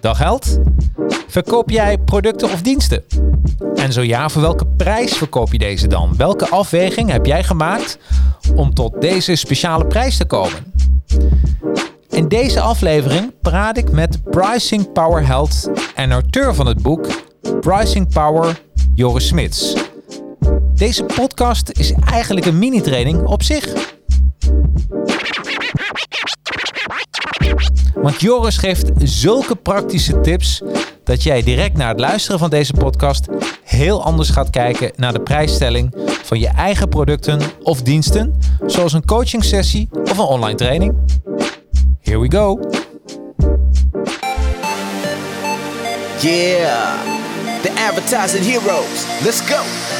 Dag Held. Verkoop jij producten of diensten? En zo ja, voor welke prijs verkoop je deze dan? Welke afweging heb jij gemaakt om tot deze speciale prijs te komen? In deze aflevering praat ik met Pricing Power Held en auteur van het boek Pricing Power, Joris Smits. Deze podcast is eigenlijk een mini-training op zich. Want Joris geeft zulke praktische tips dat jij direct na het luisteren van deze podcast heel anders gaat kijken naar de prijsstelling van je eigen producten of diensten, zoals een coaching sessie of een online training. Here we go. Yeah, the advertising heroes. Let's go.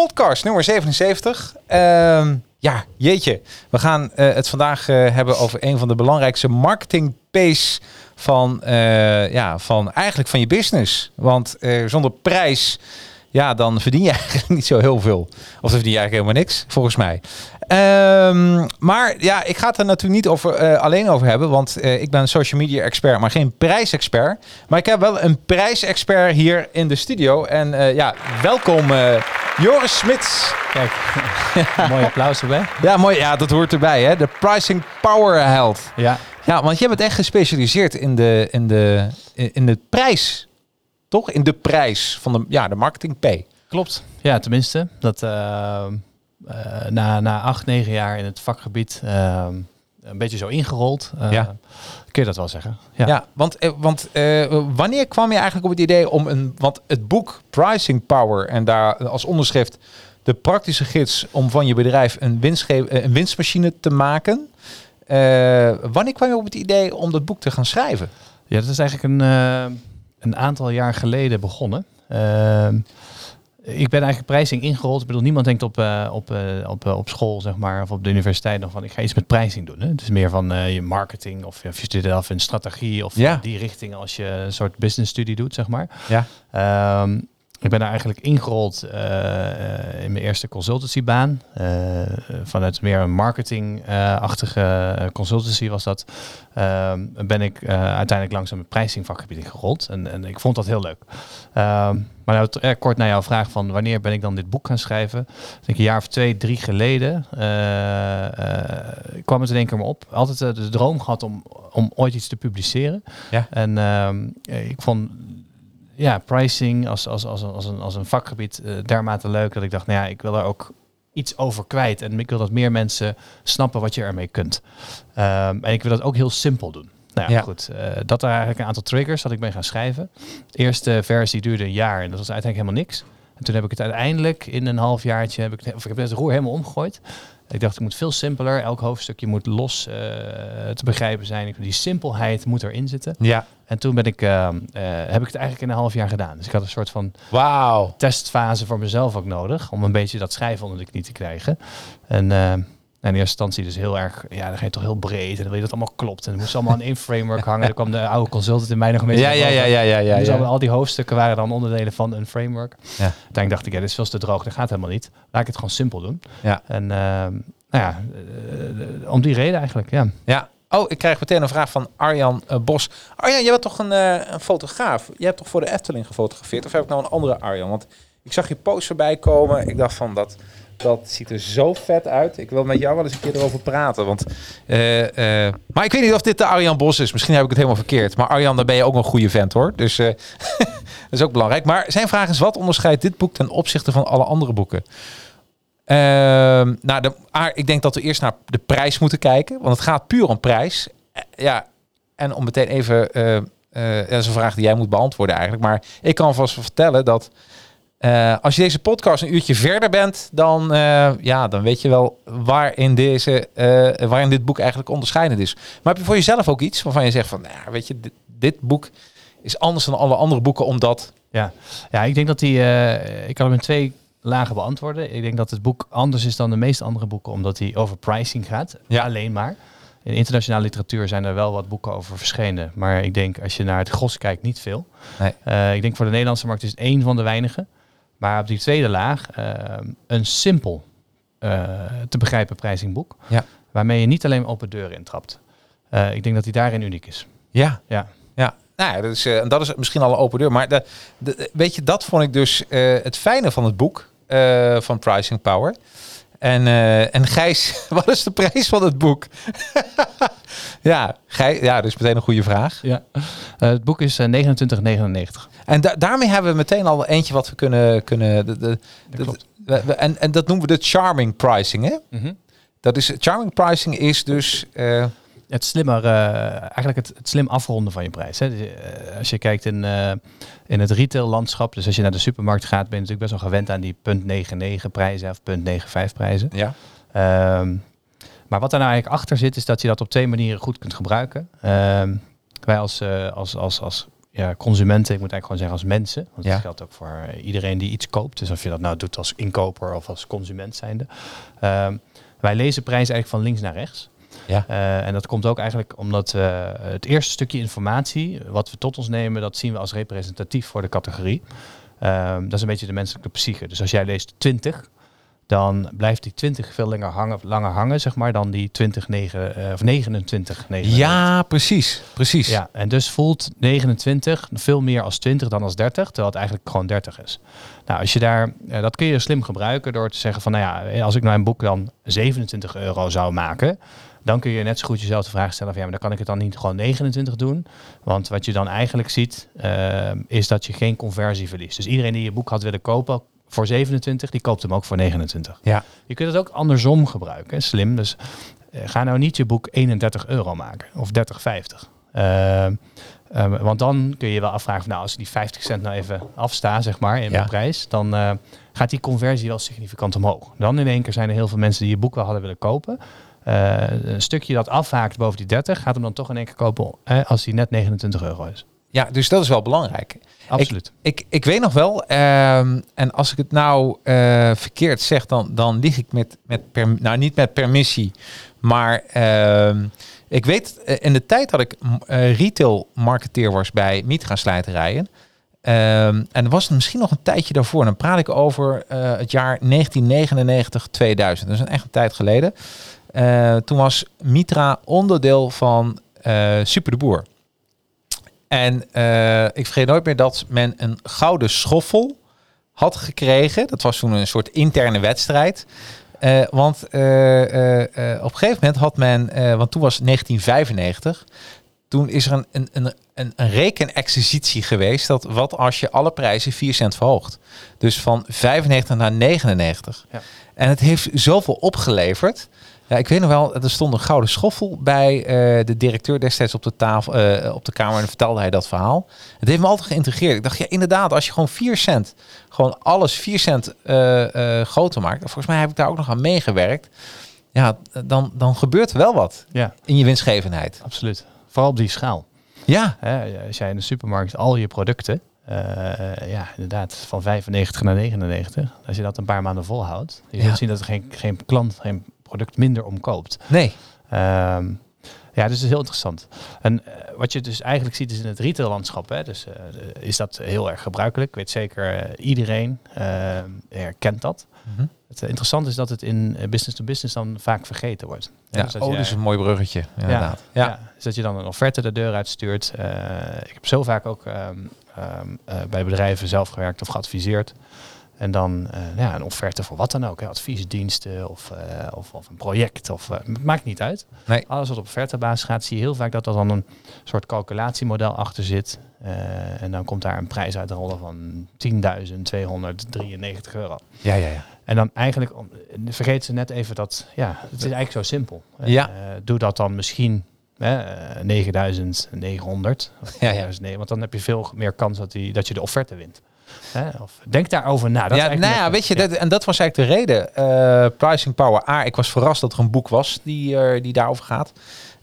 podcast nummer 77. Ehm, ja, jeetje. We gaan eh, het vandaag eh, hebben over een van de belangrijkste marketing pace van, eh, ja, van eigenlijk van je business. Want zonder prijs, ja, dan verdien je eigenlijk niet zo heel veel. Of dan verdien je eigenlijk helemaal niks, volgens mij. Ehm, maar ja, ik ga het er natuurlijk niet over, uh, alleen over hebben, want uh, ik ben een social media expert, maar geen prijsexpert. Maar ik heb wel een prijsexpert hier in de studio. En uh, ja, welkom Joris Smits. Kijk, mooi applaus erbij. Ja, mooi. Ja, dat hoort erbij, hè? De Pricing Power Health. Ja. Ja, want je bent echt gespecialiseerd in de, in de, in de prijs, toch? In de prijs van de, ja, de marketing P. Klopt. Ja, tenminste. Dat uh, na, na acht, negen jaar in het vakgebied uh, een beetje zo ingerold. Ja. Kun je dat wel zeggen? Ja, ja want, want wanneer kwam je eigenlijk op het idee om een... Want het boek Pricing Power en daar als onderschrift de praktische gids om van je bedrijf een, winstge- een winstmachine te maken. wanneer kwam je op het idee om dat boek te gaan schrijven? Ja, dat is eigenlijk een, een aantal jaar geleden begonnen. Ehm, ik ben eigenlijk prijzing ingerold. Ik bedoel, niemand denkt op, uh, op, uh, op, uh, op school, zeg maar, of op de universiteit nog van ik ga iets met prijzing doen. Hè? Het is meer van je marketing of, of je studeert af in strategie of ja. die richting als je een soort business studie doet, zeg maar. Ja. Um, ik ben daar eigenlijk ingerold uh, in mijn eerste consultancybaan. Uh, vanuit meer een marketingachtige consultancy was dat. Uh, ben ik uiteindelijk langzaam het prijzingvakgebied ingerold. En, en ik vond dat heel leuk. Ehm, maar nou, kort naar jouw vraag van wanneer ben ik dan dit boek gaan schrijven? Ik denk een jaar of twee, drie geleden kwam het in één keer maar op. Altijd de droom gehad om, om ooit iets te publiceren. Ja. En ehm, ik vond ja, pricing als, als, als, als, een, als een vakgebied uh, dermate leuk dat ik dacht, nou ja, ik wil er ook iets over kwijt. En ik wil dat meer mensen snappen wat je ermee kunt. Um, en ik wil dat ook heel simpel doen. Nou ja, Ja. goed. uh, dat waren eigenlijk een aantal triggers dat ik ben gaan schrijven. De eerste versie duurde een jaar en dat was uiteindelijk helemaal niks. En toen heb ik het uiteindelijk in een halfjaartje, heb ik, het, of ik heb het roer helemaal omgegooid. Ik dacht, het moet veel simpeler. Elk hoofdstukje moet los uh, te begrijpen zijn. Ik, die simpelheid moet erin zitten. Ja. En toen ben ik, uh, uh, heb ik het eigenlijk in een half jaar gedaan. Dus ik had een soort van Wauw. testfase voor mezelf ook nodig. Om een beetje dat schrijven onder de knie te krijgen. En uh, in eerste instantie dus heel erg, ja, dan ga je toch heel breed. En dan wil je dat allemaal klopt. En het moest allemaal aan één framework hangen. Er kwam de oude consultant in mij nog een beetje Ja, ja, ja, ja, ja, ja, dus ja. al die hoofdstukken waren dan onderdelen van een framework. Ja. Uiteindelijk dacht ik, ja, dit is veel te droog. Dat gaat helemaal niet. Laat ik het gewoon simpel doen. Ja. En nou ja, om die reden eigenlijk, ja. Ja. Oh, ik krijg meteen een vraag van Arjan uh, Bos. Arjan, jij bent toch een, een fotograaf? Je hebt toch voor de Efteling gefotografeerd? Of heb ik nou een andere Arjan? Want ik zag je post voorbij komen. Ik dacht van, dat, Dat ziet er zo vet uit. Ik wil met jou wel eens een keer erover praten. Want, eh, eh, maar ik weet niet of dit de Arjan Bos is. Misschien heb ik het helemaal verkeerd. Maar Arjan, daar ben je ook een goede vent hoor. Dus eh, dat is ook belangrijk. Maar zijn vraag is: wat onderscheidt dit boek ten opzichte van alle andere boeken? Ehm, nou, de, ah, ik denk dat we eerst naar de prijs moeten kijken. Want het gaat puur om prijs. Eh, ja, en om meteen even... eh, dat is een vraag die jij moet beantwoorden eigenlijk. Maar ik kan vast vertellen dat... als je deze podcast een uurtje verder bent, dan, ja, dan weet je wel waarin, deze, waarin dit boek eigenlijk onderscheidend is. Maar heb je voor jezelf ook iets waarvan je zegt van, nou, weet je, dit, boek is anders dan alle andere boeken, omdat... Ja, ja ik denk dat die. ik kan hem in twee lagen beantwoorden. Ik denk dat het boek anders is dan de meeste andere boeken, omdat hij over pricing gaat. Ja. Alleen maar. In internationale literatuur zijn er wel wat boeken over verschenen. Maar ik denk, als je naar het gros kijkt, niet veel. Nee. Eh, ik denk voor de Nederlandse markt is het één van de weinigen. Maar op die tweede laag, eh, een simpel eh, te begrijpen prijzingboek. Ja. Waarmee je niet alleen open deuren intrapt. Ik denk dat hij daarin uniek is. Ja, Ja. Ja, nou ja, dat is, en dat is misschien al een open deur. Maar de, de, weet je, dat vond ik dus het fijne van het boek eh, van Pricing Power. En, eh, en Gijs, wat is de prijs van het boek? ja, Gijs, ja, dat is meteen een goede vraag. ja. Eh, het boek is eh, 29,99. En da- daarmee hebben we meteen al eentje wat we kunnen... kunnen de, de, de- klopt. we- we- en, en dat noemen we de charming pricing, hè? Mhm. Dat is, charming pricing is dus... Het slimmer, eh, eigenlijk het, het slim afronden van je prijs. Hè. Dus, eh, als je kijkt in, eh, in het retaillandschap, dus als je naar de supermarkt gaat, ben je natuurlijk best wel gewend aan die .99 prijzen of .95 prijzen. ja. Ehm, maar wat daar nou eigenlijk achter zit, is dat je dat op twee manieren goed kunt gebruiken. Ehm, wij als, als, als, als ja, consumenten, ik moet eigenlijk gewoon zeggen als mensen, want Ja. dat geldt ook voor iedereen die iets koopt. Dus of je dat nou doet als inkoper of als consument zijnde. Ehm, wij lezen prijzen eigenlijk van links naar rechts. Ja. Eh, en dat komt ook eigenlijk omdat het eerste stukje informatie wat we tot ons nemen, dat zien we als representatief voor de categorie. Ehm, dat is een beetje de menselijke psyche. Dus als jij leest 20, dan blijft die 20 veel langer hangen, langer hangen zeg maar, dan die 20, 9, eh, of 29. 99. ja, precies. Precies. Ja, en dus voelt 29 veel meer als 20 dan als 30, terwijl het eigenlijk gewoon 30 is. Nou, als je daar, eh, dat kun je slim gebruiken door te zeggen van, nou ja, als ik nou een boek dan 27 euro zou maken, dan kun je net zo goed jezelf de vraag stellen van, ja, maar dan kan ik het dan niet gewoon 29 doen. Want wat je dan eigenlijk ziet, eh, is dat je geen conversie verliest. Dus iedereen die je boek had willen kopen voor 27, die koopt hem ook voor 29. Ja. Je kunt het ook andersom gebruiken, slim. Dus eh, ga nou niet je boek 31 euro maken of 30,50. Eh, eh, want dan kun je je wel afvragen, van, nou, als ik die 50 cent nou even afsta, zeg maar, in Ja. mijn prijs, dan gaat die conversie wel significant omhoog. Dan in één keer zijn er heel veel mensen die je boek wel hadden willen kopen. Eh, een stukje dat afhaakt boven die 30, gaat hem dan toch in één keer kopen als die net 29 euro is. ja, dus dat is wel belangrijk. Absoluut. Ik, ik weet nog wel, ehm, en als ik het nou eh, verkeerd zeg, dan, dan lieg ik met, met per, nou niet met permissie, maar ehm, ik weet eh, in de tijd dat ik retail marketeer was bij Mitra Slijterijen, ehm, en was het misschien nog een tijdje daarvoor, dan praat ik over het jaar 1999, 2000, dat is een echt een tijd geleden. Eh, toen was Mitra onderdeel van eh, Super de Boer. En eh, ik vergeet nooit meer dat men een gouden schoffel had gekregen. Dat was toen een soort interne wedstrijd. Want op een gegeven moment had men, want toen was het 1995, toen is er een, een, een, een, een rekenexercitie geweest dat wat als je alle prijzen 4 cent verhoogt. Dus van 95 naar 99. Ja. En het heeft zoveel opgeleverd. Ja, ik weet nog wel, er stond een gouden schoffel bij eh, de directeur destijds op de tafel, eh, op de kamer en vertelde hij dat verhaal. Het heeft me altijd geïntegreerd. Ik dacht, ja, inderdaad, als je gewoon 4 cent, gewoon alles 4 cent eh, groter maakt. Volgens mij heb ik daar ook nog aan meegewerkt. Ja, dan, dan gebeurt er wel wat Ja, in je winstgevendheid. absoluut. Vooral op die schaal. Ja, Hè, als jij in de supermarkt al je producten, ja, inderdaad, van 95 naar 99, als je dat een paar maanden volhoudt, je Ja. zult zien dat er geen, geen klant, geen product minder omkoopt. nee. Ehm, ja, dus het is heel interessant. En eh, wat je dus eigenlijk ziet is in het retaillandschap, hè, dus, eh, is dat heel erg gebruikelijk. Ik weet zeker, eh, iedereen herkent dat. Mhm. Het interessante is dat het in eh, business to business dan vaak vergeten wordt. Ja, dus dat oh, je- dat is een mooi bruggetje, inderdaad. ja. Ja, dus dat je dan een offerte de deur uitstuurt. Ik heb zo vaak ook ehm, ehm, eh, bij bedrijven zelf gewerkt of geadviseerd. En dan eh, ja, een offerte voor wat dan ook. Hè, adviesdiensten of, eh, of, of een project. Of, eh, het maakt niet uit. Nee. Alles wat op offertebasis gaat, zie je heel vaak dat er dan een soort calculatiemodel achter zit. En dan komt daar een prijs uit de rollen van 10.293 euro. Ja, ja, ja. En dan eigenlijk, vergeet ze net even dat, ja, het is eigenlijk zo simpel. Ja. doe dat dan misschien hè, eh, 9900. Of Ja, ja. 1009, Want dan heb je veel meer kans dat, die, dat je de offerte wint. Hè? Of denk daarover na. Dat ja, nou ja, weet je, dat, en dat was eigenlijk de reden. Eh, Pricing Power A, ik was verrast dat er een boek was die, eh, die daarover gaat.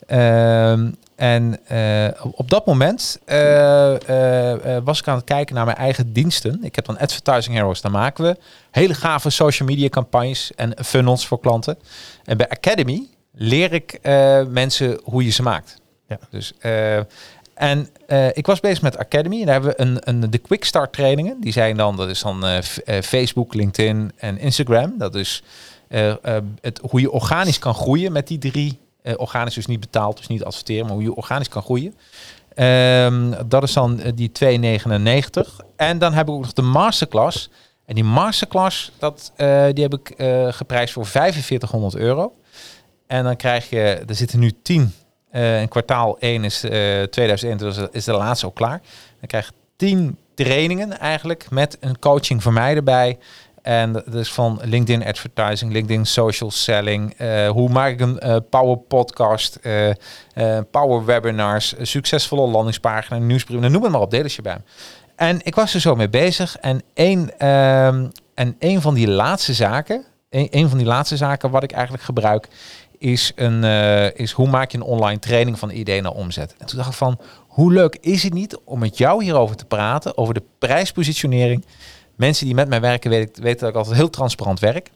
Ehm, en eh, op dat moment was ik aan het kijken naar mijn eigen diensten. Ik heb dan Advertising Heroes, daar maken we hele gave social media campagnes en funnels voor klanten. En bij Academy leer ik mensen hoe je ze maakt. Ja. Dus, eh, en eh, ik was bezig met Academy en daar hebben we een, een, de Quick Start trainingen. Die zijn dan, dat is dan eh, eh, Facebook, LinkedIn en Instagram. Dat is het, hoe je organisch kan groeien met die drie. organisch dus niet betaald, dus niet adverteren, maar hoe je organisch kan groeien. Ehm, dat is dan die 2,99. En dan heb ik ook nog de masterclass. En die masterclass, dat, die heb ik geprijsd voor 4500 euro. En dan krijg je, er zitten nu 10. Eh in kwartaal 1 is eh 2021, dus is de laatste ook klaar. Dan krijg je 10 trainingen eigenlijk met een coaching voor mij erbij. En dat is van LinkedIn advertising, LinkedIn social selling. eh, hoe maak ik een eh, power podcast, eh, eh, power webinars, een succesvolle landingspagina, nieuwsbrief, noem het maar op, deel je bij me. En ik was er zo mee bezig. En één, ehm, en één van die laatste zaken, een, een van die laatste zaken wat ik eigenlijk gebruik, is, een, eh, is hoe maak je een online training van idee naar omzet. En toen dacht ik van, hoe leuk is het niet om met jou hierover te praten, over de prijspositionering. Mensen die met mij werken weten, dat ik altijd heel transparant werk.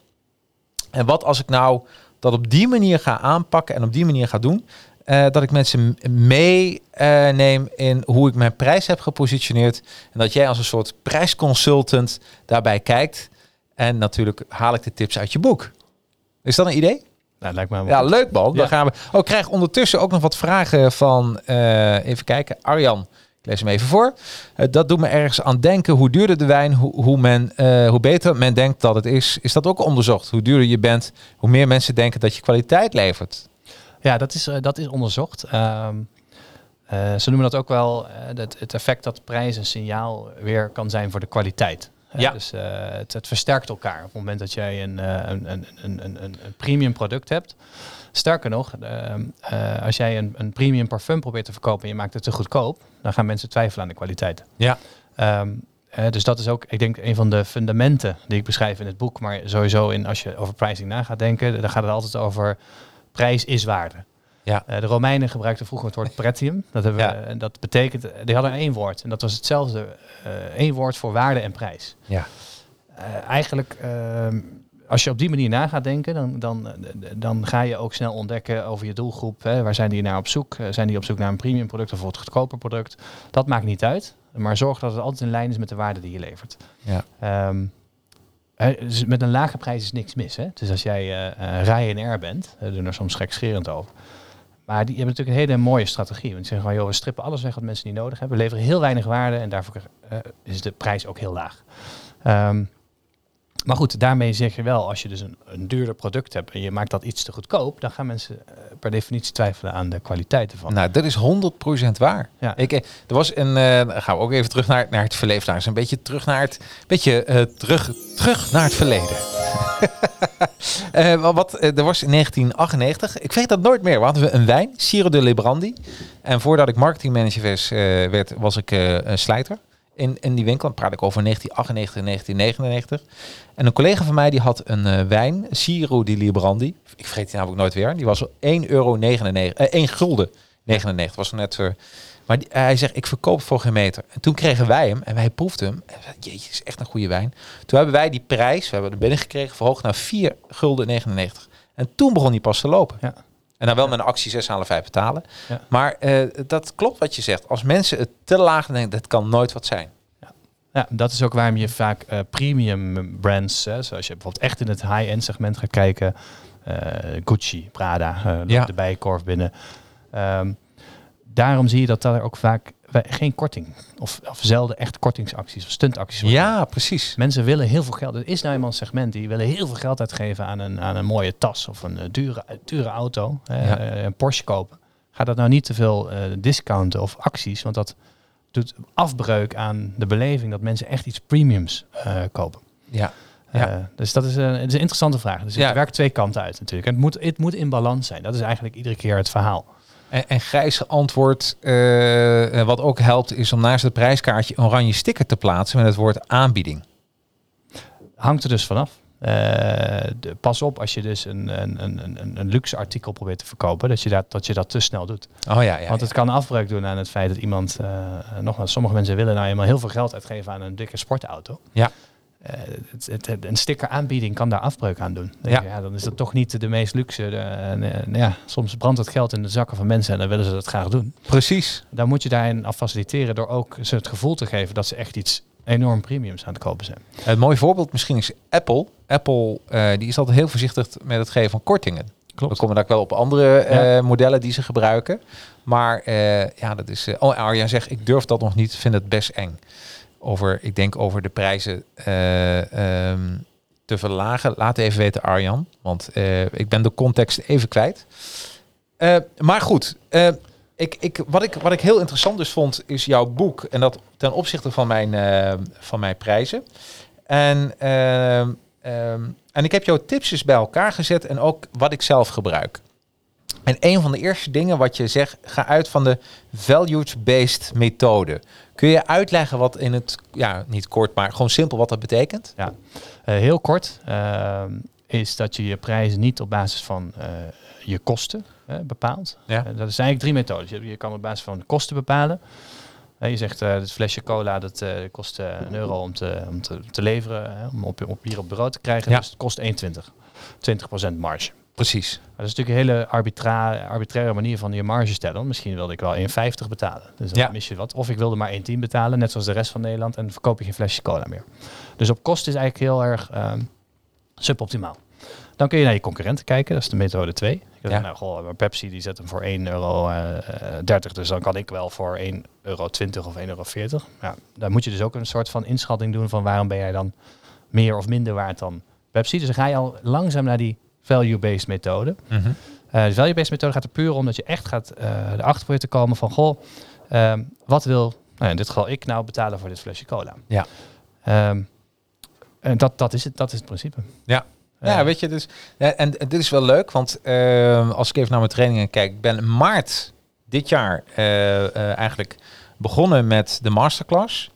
En wat als ik nou dat op die manier ga aanpakken en op die manier ga doen, eh, dat ik mensen meeneem in hoe ik mijn prijs heb gepositioneerd. En dat jij als een soort prijsconsultant daarbij kijkt. En natuurlijk haal ik de tips uit je boek. Is dat een idee? Nou, lijkt me Ja, leuk man. Dan Ja. gaan we. Oh, ik krijg ondertussen ook nog wat vragen van. eh, even kijken. Arjan. Ik lees hem even voor. Eh, dat doet me ergens aan denken. Hoe duurder de wijn, hoe, hoe, men, eh, hoe beter men denkt dat het is. Is dat ook onderzocht? Hoe duurder je bent, hoe meer mensen denken dat je kwaliteit levert. Ja, dat is, dat is onderzocht. Ehm, eh, ze noemen dat ook wel dat het effect dat prijs een signaal weer kan zijn voor de kwaliteit. Ja. Dus eh, het, het versterkt elkaar. Op het moment dat jij een, eh, een, een, een, een, premium product hebt. Sterker nog, ehm, eh, als jij een, een premium parfum probeert te verkopen en je maakt het te goedkoop, dan gaan mensen twijfelen aan de kwaliteit. Ja. Ehm, eh, dus dat is ook, ik denk, een van de fundamenten die ik beschrijf in het boek. Maar sowieso in, als je over pricing na gaat denken, dan gaat het altijd over prijs is waarde. Ja. Eh, de Romeinen gebruikten vroeger het woord pretium. Dat, hebben Ja. we, en dat betekent, die hadden één woord. En dat was hetzelfde, eh, één woord voor waarde en prijs. Ja. Eh, eigenlijk, ehm, als je op die manier na gaat denken, dan, dan, eh, dan ga je ook snel ontdekken over je doelgroep. Hè. Waar zijn die naar op zoek? Eh, zijn die op zoek naar een premium product of het goedkoper product? Dat maakt niet uit. Maar zorg dat het altijd in lijn is met de waarde die je levert. Ja. Ehm, dus met een lage prijs is niks mis. Hè? Dus als jij eh uh, Ryanair bent, we doen er soms gekscherend over. Maar die hebben natuurlijk een hele mooie strategie. Want die zeggen van, joh, we strippen alles weg wat mensen niet nodig hebben. We leveren heel weinig waarde en daarvoor eh, is de prijs ook heel laag. Ehm, maar goed, daarmee zeg je wel, als je dus een, een duurder product hebt en je maakt dat iets te goedkoop, dan gaan mensen eh, per definitie twijfelen aan de kwaliteit ervan. Nou, dat is 100% waar. Ja. Ik, eh, er was een, eh, gaan we ook even terug naar, naar het verleden. Nou, is een beetje terug naar het, beetje, terug, terug naar het verleden. Wat, er was in 1998, ik weet dat nooit meer, hadden we een wijn, Siro de Librandi. En voordat ik marketingmanager was, werd, was ik een slijter in, in die winkel. Dan praat ik over 1998 en 1999. En een collega van mij die had een eh, wijn, Siro di Librandi. Ik vergeet die namelijk nooit weer. Die was 1,99 euro, eh, 1 gulden 99. Was net voor. Maar die- hij zegt, ik verkoop voor geen meter. En toen kregen wij hem en wij proefden hem. En zeiden, jeetje, is echt een goede wijn. Toen hebben wij die prijs, we hebben er binnen gekregen, verhoogd naar 4 gulden 99. En toen begon die pas te lopen. Ja. En dan wel met een actie 6 halen 5 betalen. Ja. Maar eh, dat klopt wat je zegt. Als mensen het te laag denken, dat kan nooit wat zijn. Ja, dat is ook waarom je vaak eh, premium brands, hè, zoals je bijvoorbeeld echt in het high-end segment gaat kijken, eh, Gucci, Prada, Ja. de Bijenkorf binnen. Ehm, daarom zie je dat daar ook vaak geen korting. Of, of zelden echt kortingsacties of stuntacties. Ja, precies. Mensen willen heel veel geld. Er is nou eenmaal een segment die willen heel veel geld uitgeven aan een, aan een mooie tas of een eh, dure, dure auto. eh, Ja. een Porsche kopen. Ga dat nou niet te veel eh, discounten of acties, want dat doet afbreuk aan de beleving dat mensen echt iets premiums kopen. Ja. Ja. Dus dat is, een, het is een interessante vraag. Dus Ja. het werkt twee kanten uit natuurlijk. En het moet, het moet in balans zijn. Dat is eigenlijk iedere keer het verhaal. En, en Gijs antwoord, eh, wat ook helpt, is om naast het prijskaartje een oranje sticker te plaatsen met het woord aanbieding. Hangt er dus vanaf. Eh, de, pas op als je dus een, een, een, een, luxe artikel probeert te verkopen, dat je dat, dat je dat te snel doet. Oh ja, ja. Want het kan afbreuk doen aan het feit dat iemand, eh, nogmaals, sommige mensen willen nou eenmaal heel veel geld uitgeven aan een dikke sportauto. Ja. Eh, het, het, het- een sticker aanbieding kan daar afbreuk aan doen. Dan Ja. denk je, ja, dan is dat toch niet de meest luxe. De, en, nou ja, soms brandt het geld in de zakken van mensen en dan willen ze dat graag doen. Precies. Dan moet je daarin af faciliteren door ook ze het gevoel te geven dat ze echt iets enorm premiums aan het kopen zijn. Het mooie voorbeeld misschien is Apple. Apple eh, die is altijd heel voorzichtig met het geven van kortingen. We komen daar wel op andere eh, modellen die ze gebruiken. Maar eh, ja, dat is. oh, Arjan zegt, ik durf dat nog niet. Vind het best eng. Over, ik denk over de prijzen eh, ehm, te verlagen. Laat even weten, Arjan. Want eh, ik ben de context even kwijt. Eh, maar goed, ik, ik, wat, ik, wat ik heel interessant dus vond, is jouw boek. En dat ten opzichte van mijn, van mijn prijzen. En, ehm, ehm, en ik heb jouw tips eens bij elkaar gezet en ook wat ik zelf gebruik. En een van de eerste dingen wat je zegt, ga uit van de values-based methode. Kun je uitleggen wat in het, ja, niet kort, maar gewoon simpel wat dat betekent? Ja, Eh, heel kort ehm, is dat je je prijzen niet op basis van eh, je kosten eh, bepaalt. Ja. Eh, dat zijn eigenlijk drie methodes. Je, je kan op basis van kosten bepalen. Eh, je zegt, eh het flesje cola dat eh, kost eh, een euro om te, om te, te leveren, om op, op hier op bureau te krijgen. Ja. Dus het kost 1,20. 20% marge. Precies. Maar dat is natuurlijk een hele arbitra arbitraire manier van je marge stellen. Misschien wilde ik wel 1,50 betalen. Dus dan Ja. mis je wat. Of ik wilde maar 1,10 betalen, net zoals de rest van Nederland. En dan verkoop je geen flesje cola meer. Dus op kosten is eigenlijk heel erg ehm, suboptimaal. Dan kun je naar je concurrenten kijken. Dat is de methode 2. Je Ja. nou, goh, maar Pepsi die zet hem voor 1,30 euro. eh, eh, 30, dus dan kan ik wel voor 1,20 euro of 1,40 euro. Ja, daar moet je dus ook een soort van inschatting doen van waarom ben jij dan meer of minder waard dan Pepsi. Dus dan ga je al langzaam naar die value-based methode. Mhm. Eh de value-based methode gaat er puur om dat je echt gaat eh erachter proberen te komen van, goh, ehm, wat wil, nou in dit geval ik nou betalen voor dit flesje cola? Ja. Ehm, en dat, dat, is het, dat is het principe. Ja. Eh, Ja, weet je, dus, en, en dit is wel leuk, want ehm, als ik even naar mijn trainingen kijk, ik ben in maart dit jaar eh, eh, eigenlijk begonnen met de masterclass.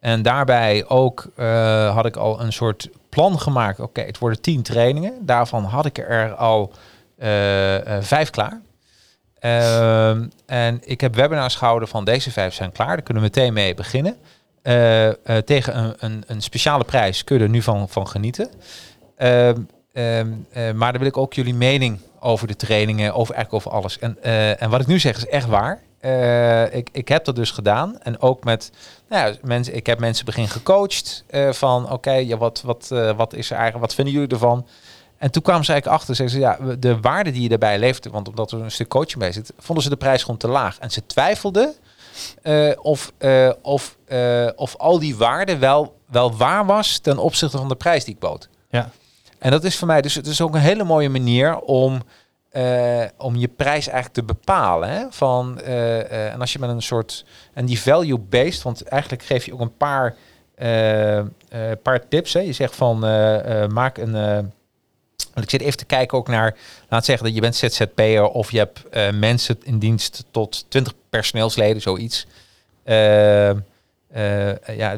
En daarbij ook eh, had ik al een soort plan gemaakt. Oké, het worden tien trainingen. Daarvan had ik er al eh, eh, vijf klaar. Ehm, en ik heb webinars gehouden van deze vijf zijn klaar. Daar kunnen we meteen mee beginnen. Eh, tegen een, een, een speciale prijs kun je er nu van, van genieten. Ehm, ehm, eh, maar daar wil ik ook jullie mening over de trainingen, over eigenlijk over alles. En, en wat ik nu zeg is echt waar. Eh, ik, ik heb dat dus gedaan. En ook met nou ja, mensen, ik heb mensen begin gecoacht eh, van oké, ja, wat, wat, eh, wat is er eigenlijk, wat vinden jullie ervan? En toen kwamen ze eigenlijk achter, zeggen ze, ja, de waarde die je daarbij levert, want omdat er een stuk coaching bij zit, vonden ze de prijs gewoon te laag. En ze twijfelden of, of, of al die waarde wel, wel waar was ten opzichte van de prijs die ik bood. Ja. En dat is voor mij dus het is ook een hele mooie manier om, eh, om je prijs eigenlijk te bepalen. Hè? Van, eh, eh, en als je met een soort en die value-based, want eigenlijk geef je ook een paar, paar tips. Hè? Je zegt van maak een. want ik zit even te kijken ook naar, laat zeggen dat je bent ZZP'er of je hebt mensen in dienst tot 20 personeelsleden, zoiets. Ja,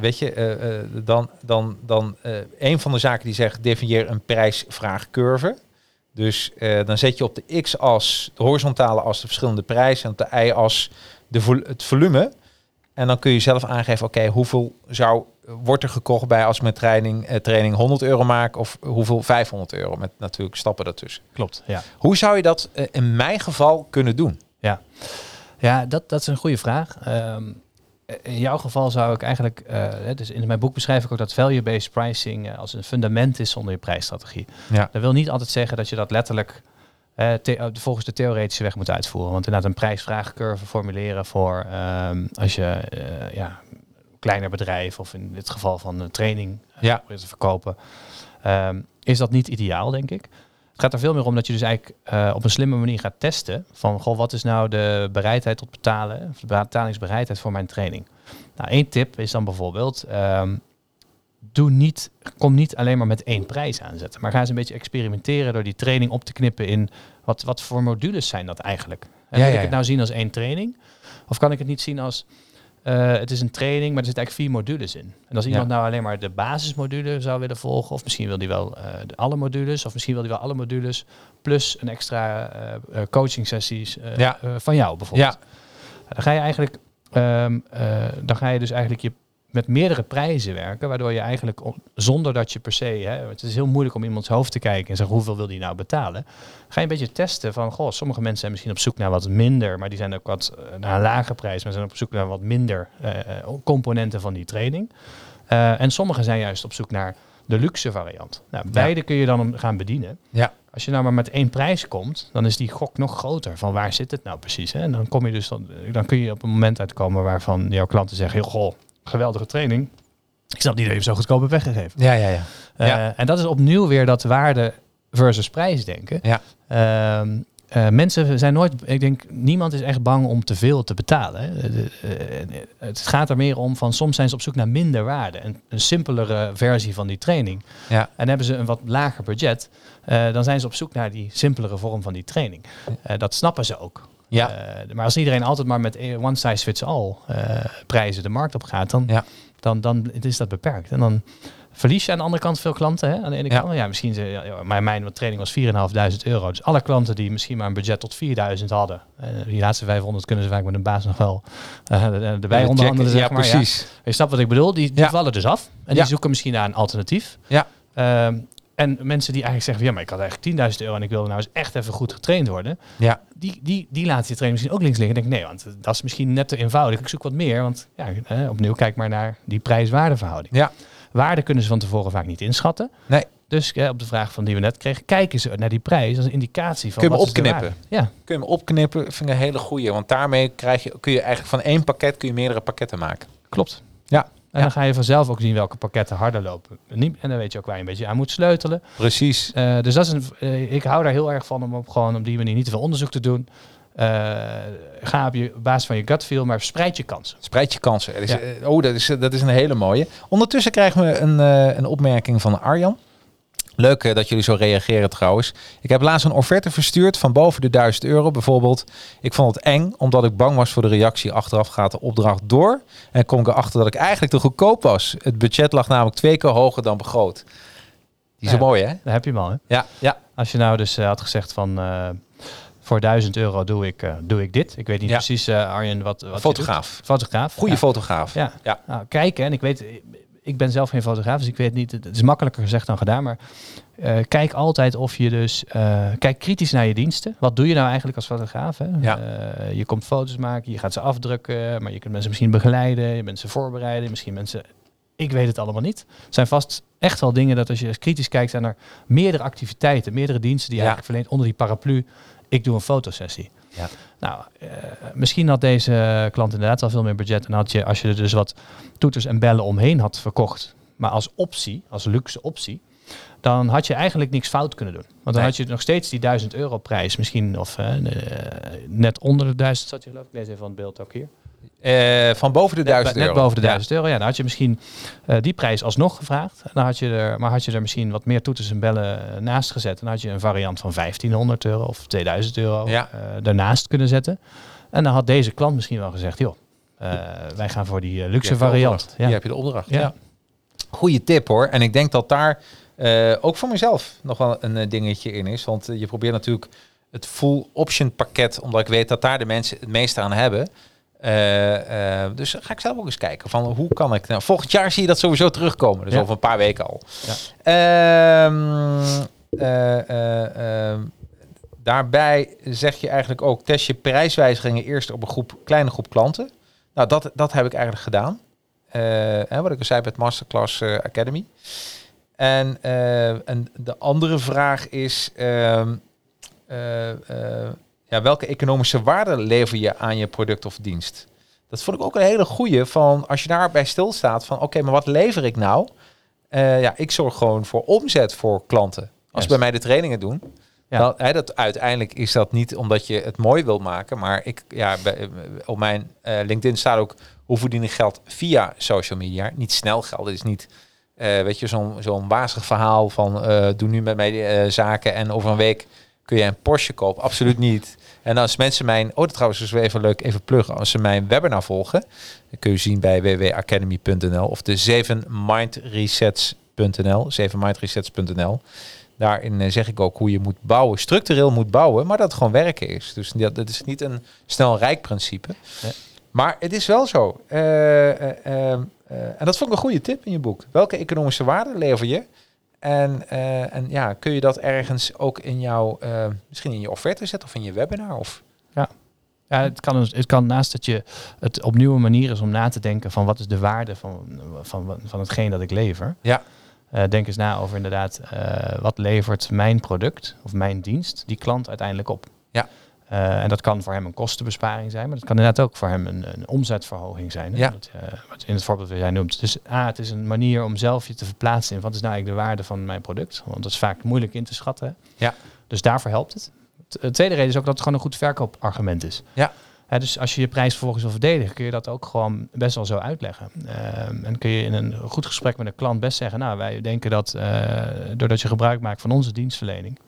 weet je, dan, dan, dan een van de zaken die zegt, definieer een prijs-vraagcurve. Dus eh, dan zet je op de x-as, de horizontale as, de verschillende prijzen en op de y-as de vol- het volume. En dan kun je zelf aangeven, oké, hoeveel zou, wordt er gekocht bij als ik mijn training, eh, training 100 euro maak of hoeveel 500 euro met natuurlijk stappen daartussen. Klopt, ja. Hoe zou je dat eh, in mijn geval kunnen doen? Ja, dat, dat is een goede vraag. Ehm, in jouw geval zou ik eigenlijk, eh, dus in mijn boek beschrijf ik ook dat value-based pricing eh, als een fundament is onder je prijsstrategie. Ja. Dat wil niet altijd zeggen dat je dat letterlijk eh, eh, volgens de theoretische weg moet uitvoeren. Want inderdaad een prijs-vraagcurve formuleren voor ehm, als je eh, ja, een kleiner bedrijf of in dit geval van een training eh, Ja. te verkopen, ehm, is dat niet ideaal, denk ik. Het gaat er veel meer om dat je dus eigenlijk eh, op een slimme manier gaat testen van goh, wat is nou de bereidheid tot betalen, of de betalingsbereidheid voor mijn training. Nou, één tip is dan bijvoorbeeld, ehm, doe niet, kom niet alleen maar met één prijs aanzetten, maar ga eens een beetje experimenteren door die training op te knippen in wat, wat voor modules zijn dat eigenlijk. En Ja, wil ja, ik het nou zien als één training? Of kan ik het niet zien als eh, het is een training, maar er zitten eigenlijk vier modules in. En als iemand Ja. nou alleen maar de basismodule zou willen volgen, of misschien wil die wel de, alle modules, of misschien wil die wel alle modules, plus een extra eh, coaching sessies Ja. van jou bijvoorbeeld. Ja. Dan ga je eigenlijk, ehm, eh, dan ga je dus eigenlijk je met meerdere prijzen werken, waardoor je eigenlijk on- zonder dat je per se, hè, het is heel moeilijk om iemands hoofd te kijken en zeggen hoeveel wil die nou betalen, ga je een beetje testen van, goh, sommige mensen zijn misschien op zoek naar wat minder, maar die zijn ook wat eh, naar een lage prijs, maar zijn op zoek naar wat minder eh, eh, componenten van die training. En sommigen zijn juist op zoek naar de luxe variant. Nou, beide kun je dan gaan bedienen. Ja. Als je nou maar met één prijs komt, dan is die gok nog groter. Van waar zit het nou precies? Hè? En dan kom je dus dan, dan kun je op een moment uitkomen waarvan jouw klanten zeggen: "Joh, goh, geweldige training. Ik snap niet dat je hem zo goedkoop hebt weggegeven. Ja, ja, ja. Eh, Ja. en dat is opnieuw weer dat waarde versus prijs denken. Ja. Ehm, eh, mensen zijn nooit, ik denk, niemand is echt bang om te veel te betalen. hè. Eh, het gaat er meer om van soms zijn ze op zoek naar minder waarde. Een, een simpelere versie van die training. Ja. En hebben ze een wat lager budget, eh, dan zijn ze op zoek naar die simpelere vorm van die training. Eh, dat snappen ze ook. Ja. Eh, maar als iedereen altijd maar met eh, one size fits all eh, prijzen de markt op gaat, dan, Ja. dan, dan is dat beperkt. En dan verlies je aan de andere kant veel klanten. Hè? Aan de ene Ja. kant, ja, misschien, ze, ja, maar mijn training was 4.500 euro. Dus alle klanten die misschien maar een budget tot 4.000 hadden, eh, die laatste 500 kunnen ze vaak met een baas nog wel erbij onderhandelen. Zeg Ja, maar, precies. Je snapt wat ik bedoel? Die, die vallen dus af. En die zoeken misschien naar een alternatief. Ja. Ehm, en mensen die eigenlijk zeggen, van, ja, maar ik had eigenlijk 10.000 euro en ik wilde nou eens echt even goed getraind worden. Ja. Die, die, die laten die training misschien ook links liggen. En denk ik, nee, want dat is misschien net te eenvoudig. Ik zoek wat meer, want ja, eh, opnieuw kijk maar naar die prijs-waardeverhouding. Ja. Waarde kunnen ze van tevoren vaak niet inschatten. Nee. Dus eh, op de vraag van die we net kregen, kijken ze naar die prijs als een indicatie van Kun je hem opknippen? Ja, Kun je hem opknippen, vind ik een hele goeie. Want daarmee krijg je, kun je eigenlijk van één pakket kun je meerdere pakketten maken. klopt. En Ja. dan ga je vanzelf ook zien welke pakketten harder lopen. En dan weet je ook waar je een beetje aan moet sleutelen. Precies. Eh, dus dat is een, eh, ik hou daar heel erg van om op, gewoon op die manier niet te veel onderzoek te doen. Eh, ga op, je, op basis van je gut feel, maar spreid je kansen. Spreid je kansen. Er is, Ja. oh, dat is, dat is een hele mooie. Ondertussen krijgen we een, een opmerking van Arjan. Leuk eh, dat jullie zo reageren trouwens. Ik heb laatst een offerte verstuurd van boven de 1000 euro bijvoorbeeld. Ik vond het eng omdat ik bang was voor de reactie. Achteraf gaat de opdracht door. En kom ik erachter dat ik eigenlijk te goedkoop was. Het budget lag namelijk twee keer hoger dan begroot. Die is Ja. mooi hè? Daar heb je hem al. Hè? Ja, ja. Als je nou dus eh, had gezegd van eh, voor 1000 euro doe ik, doe ik dit. Ik weet niet Ja. precies, Arjen, wat, wat Fotograaf. Fotograaf. Goede ja. fotograaf. Ja. Ja. Nou, kijken. En ik weet, ik ben zelf geen fotograaf, dus ik weet niet. Het is makkelijker gezegd dan gedaan. Maar eh, kijk altijd of je dus. eh, kijk kritisch naar je diensten. Wat doe je nou eigenlijk als fotograaf? Hè? Ja. Eh, je komt foto's maken, je gaat ze afdrukken, maar je kunt mensen misschien begeleiden, je bent ze voorbereiden, misschien mensen. Ik weet het allemaal niet. Het zijn vast echt wel dingen dat als je kritisch kijkt, zijn er meerdere activiteiten, meerdere diensten die je Ja. eigenlijk verleent onder die paraplu. Ik doe een fotosessie. Ja. Nou, eh, misschien had deze klant inderdaad al veel meer budget. En had je, als je er dus wat toeters en bellen omheen had verkocht, maar als optie, als luxe optie, dan had je eigenlijk niks fout kunnen doen. Want dan Nee. had je nog steeds die 1000 euro prijs, misschien of eh, net onder de 1000 zat je geloof ik. Ik lees even van het beeld ook hier. Eh, van boven de 1000 net euro. boven de Ja. 1000 euro. Ja, dan had je misschien eh, die prijs alsnog gevraagd. Dan had je er, maar had je er misschien wat meer toeters en bellen naast gezet. Dan had je een variant van 1500 euro of 2000 euro Ja. eh, daarnaast kunnen zetten. En dan had deze klant misschien wel gezegd, joh, wij gaan voor die luxe variant. Ja. Die heb je de opdracht. Ja. Ja. Goeie tip hoor. En ik denk dat daar ook voor mezelf nog wel een dingetje in is. Want je probeert natuurlijk het full option pakket, omdat ik weet dat daar de mensen het meeste aan hebben. Eh, eh, dus ga ik zelf ook eens kijken van hoe kan ik nou. Volgend jaar zie je dat sowieso terugkomen. Dus Ja. over een paar weken al. Ja. Ehm, eh, eh, ehm, daarbij zeg je eigenlijk ook test je prijswijzigingen eerst op een groep, kleine groep klanten. Nou, dat, dat heb ik eigenlijk gedaan. Hè, wat ik al zei met Masterclass Academy. En, en de andere vraag is, ehm, eh, eh, ja, welke economische waarde lever je aan je product of dienst? Dat vond ik ook een hele goeie van als je daarbij stilstaat van oké, maar wat lever ik nou? Eh, ja, ik zorg gewoon voor omzet voor klanten. Als ze bij mij de trainingen doen, Ja. dan, hè, dat, uiteindelijk is dat niet omdat je het mooi wilt maken, maar ik, ja, bij, op mijn eh, LinkedIn staat ook hoe verdien ik geld via social media. Niet snel geld, het is niet, eh, weet je, zo'n zo'n wazig verhaal van eh, doe nu met mij zaken en over een week kun je een Porsche kopen. Absoluut niet. En als mensen mijn, oh dat trouwens is weer even leuk, even pluggen. Als ze mijn webinar volgen, dan kun je zien bij www.academy.nl of de 7mindresets.nl, 7mindresets.nl. Daarin eh, zeg ik ook hoe je moet bouwen, structureel moet bouwen, maar dat het gewoon werken is. Dus dat, dat is niet een snel rijk principe. Maar het is wel zo. Eh, eh, en dat vond ik een goede tip in je boek. Welke economische waarde lever je? En, eh, en ja, kun je dat ergens ook in jouw, eh, misschien in je offerte zetten of in je webinar? Of, Ja, het kan, dus- het kan naast dat je het op nieuwe manier is om na te denken van wat is de waarde van, van, van hetgeen dat ik lever. Ja. Eh, denk eens na over inderdaad, wat levert mijn product of mijn dienst die klant uiteindelijk op. Ja. Eh, en dat kan voor hem een kostenbesparing zijn, maar dat kan inderdaad ook voor hem een, een omzetverhoging zijn. hè, Ja. Wat, eh, wat in het voorbeeld wat jij noemt. Dus A, het is een manier om zelf je te verplaatsen in wat is nou eigenlijk de waarde van mijn product. Want dat is vaak moeilijk in te schatten. hè. Ja. Dus daarvoor helpt het. De tweede reden is ook dat het gewoon een goed verkoopargument is. Ja. Hè, dus als je je prijs vervolgens wil verdedigen, kun je dat ook gewoon best wel zo uitleggen. Ehm, en kun je in een goed gesprek met een klant best zeggen, nou wij denken dat eh, doordat je gebruik maakt van onze dienstverlening,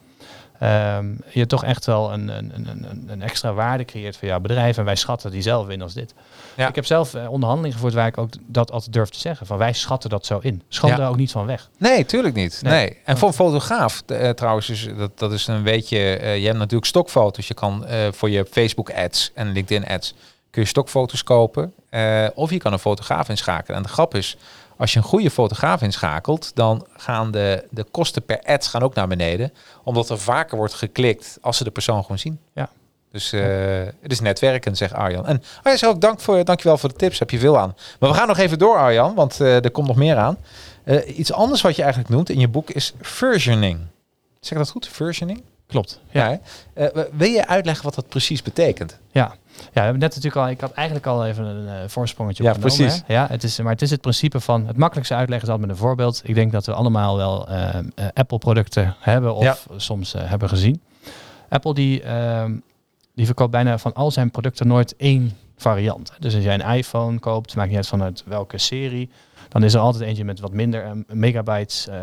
ehm, je toch echt wel een, een, een, een- extra waarde creëert voor jouw bedrijf. En wij schatten die zelf in als dit. Ja. Ik heb zelf eh, onderhandelingen gevoerd waar ik ook dat altijd durf te zeggen. Van wij schatten dat zo in. Ja. daar ook niet van weg. Nee, tuurlijk niet. Nee. Nee. En voor een fotograaf, eh, trouwens, is, dat, dat is een beetje... eh, je hebt natuurlijk stokfoto's. Je kan voor je Facebook ads en LinkedIn ads... kun je stokfoto's kopen. of je kan een fotograaf inschakelen. En de grap is, als je een goede fotograaf inschakelt... dan gaan de, de kosten per ads gaan ook naar beneden. Omdat er vaker wordt geklikt als ze de persoon gewoon zien. Ja. Dus eh, het is netwerken, zegt Arjan. En Arjan zegt ook dank voor, dankjewel voor de tips. Heb je veel aan. Maar we gaan nog even door, Arjan, want eh, er komt nog meer aan. Eh, iets anders wat je eigenlijk noemt in je boek is versioning. Zeg ik dat goed? Versioning? Klopt. Ja. Eh, wil je uitleggen wat dat precies betekent? Ja. ja, we hebben net natuurlijk al, ik had eigenlijk al even een eh, voorsprongetje Ja, opgenomen, precies. hè. Ja, het is, maar het is het principe van, het makkelijkste uitleggen is altijd met een voorbeeld. Ik denk dat we allemaal wel eh, Apple producten hebben of Ja. soms hebben gezien. Apple die, ehm, die verkoopt bijna van al zijn producten nooit één variant. Dus als jij een iPhone koopt, maakt niet uit vanuit welke serie, dan is er altijd eentje met wat minder eh, megabytes eh,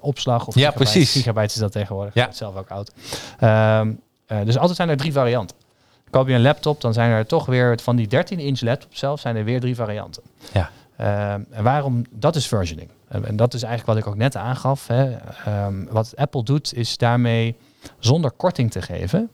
opslag. Of Ja, gigabytes. precies. Gigabytes is dat tegenwoordig. Ja. Zelf ook oud. Ehm, eh, dus altijd zijn er drie varianten. Koop je een laptop, dan zijn er toch weer van die 13-inch laptop zelf zijn er weer drie varianten. Ja. Ehm, en waarom? Dat is versioning. En, en dat is eigenlijk wat ik ook net aangaf. Hè. Ehm, wat Apple doet, is daarmee zonder korting te geven,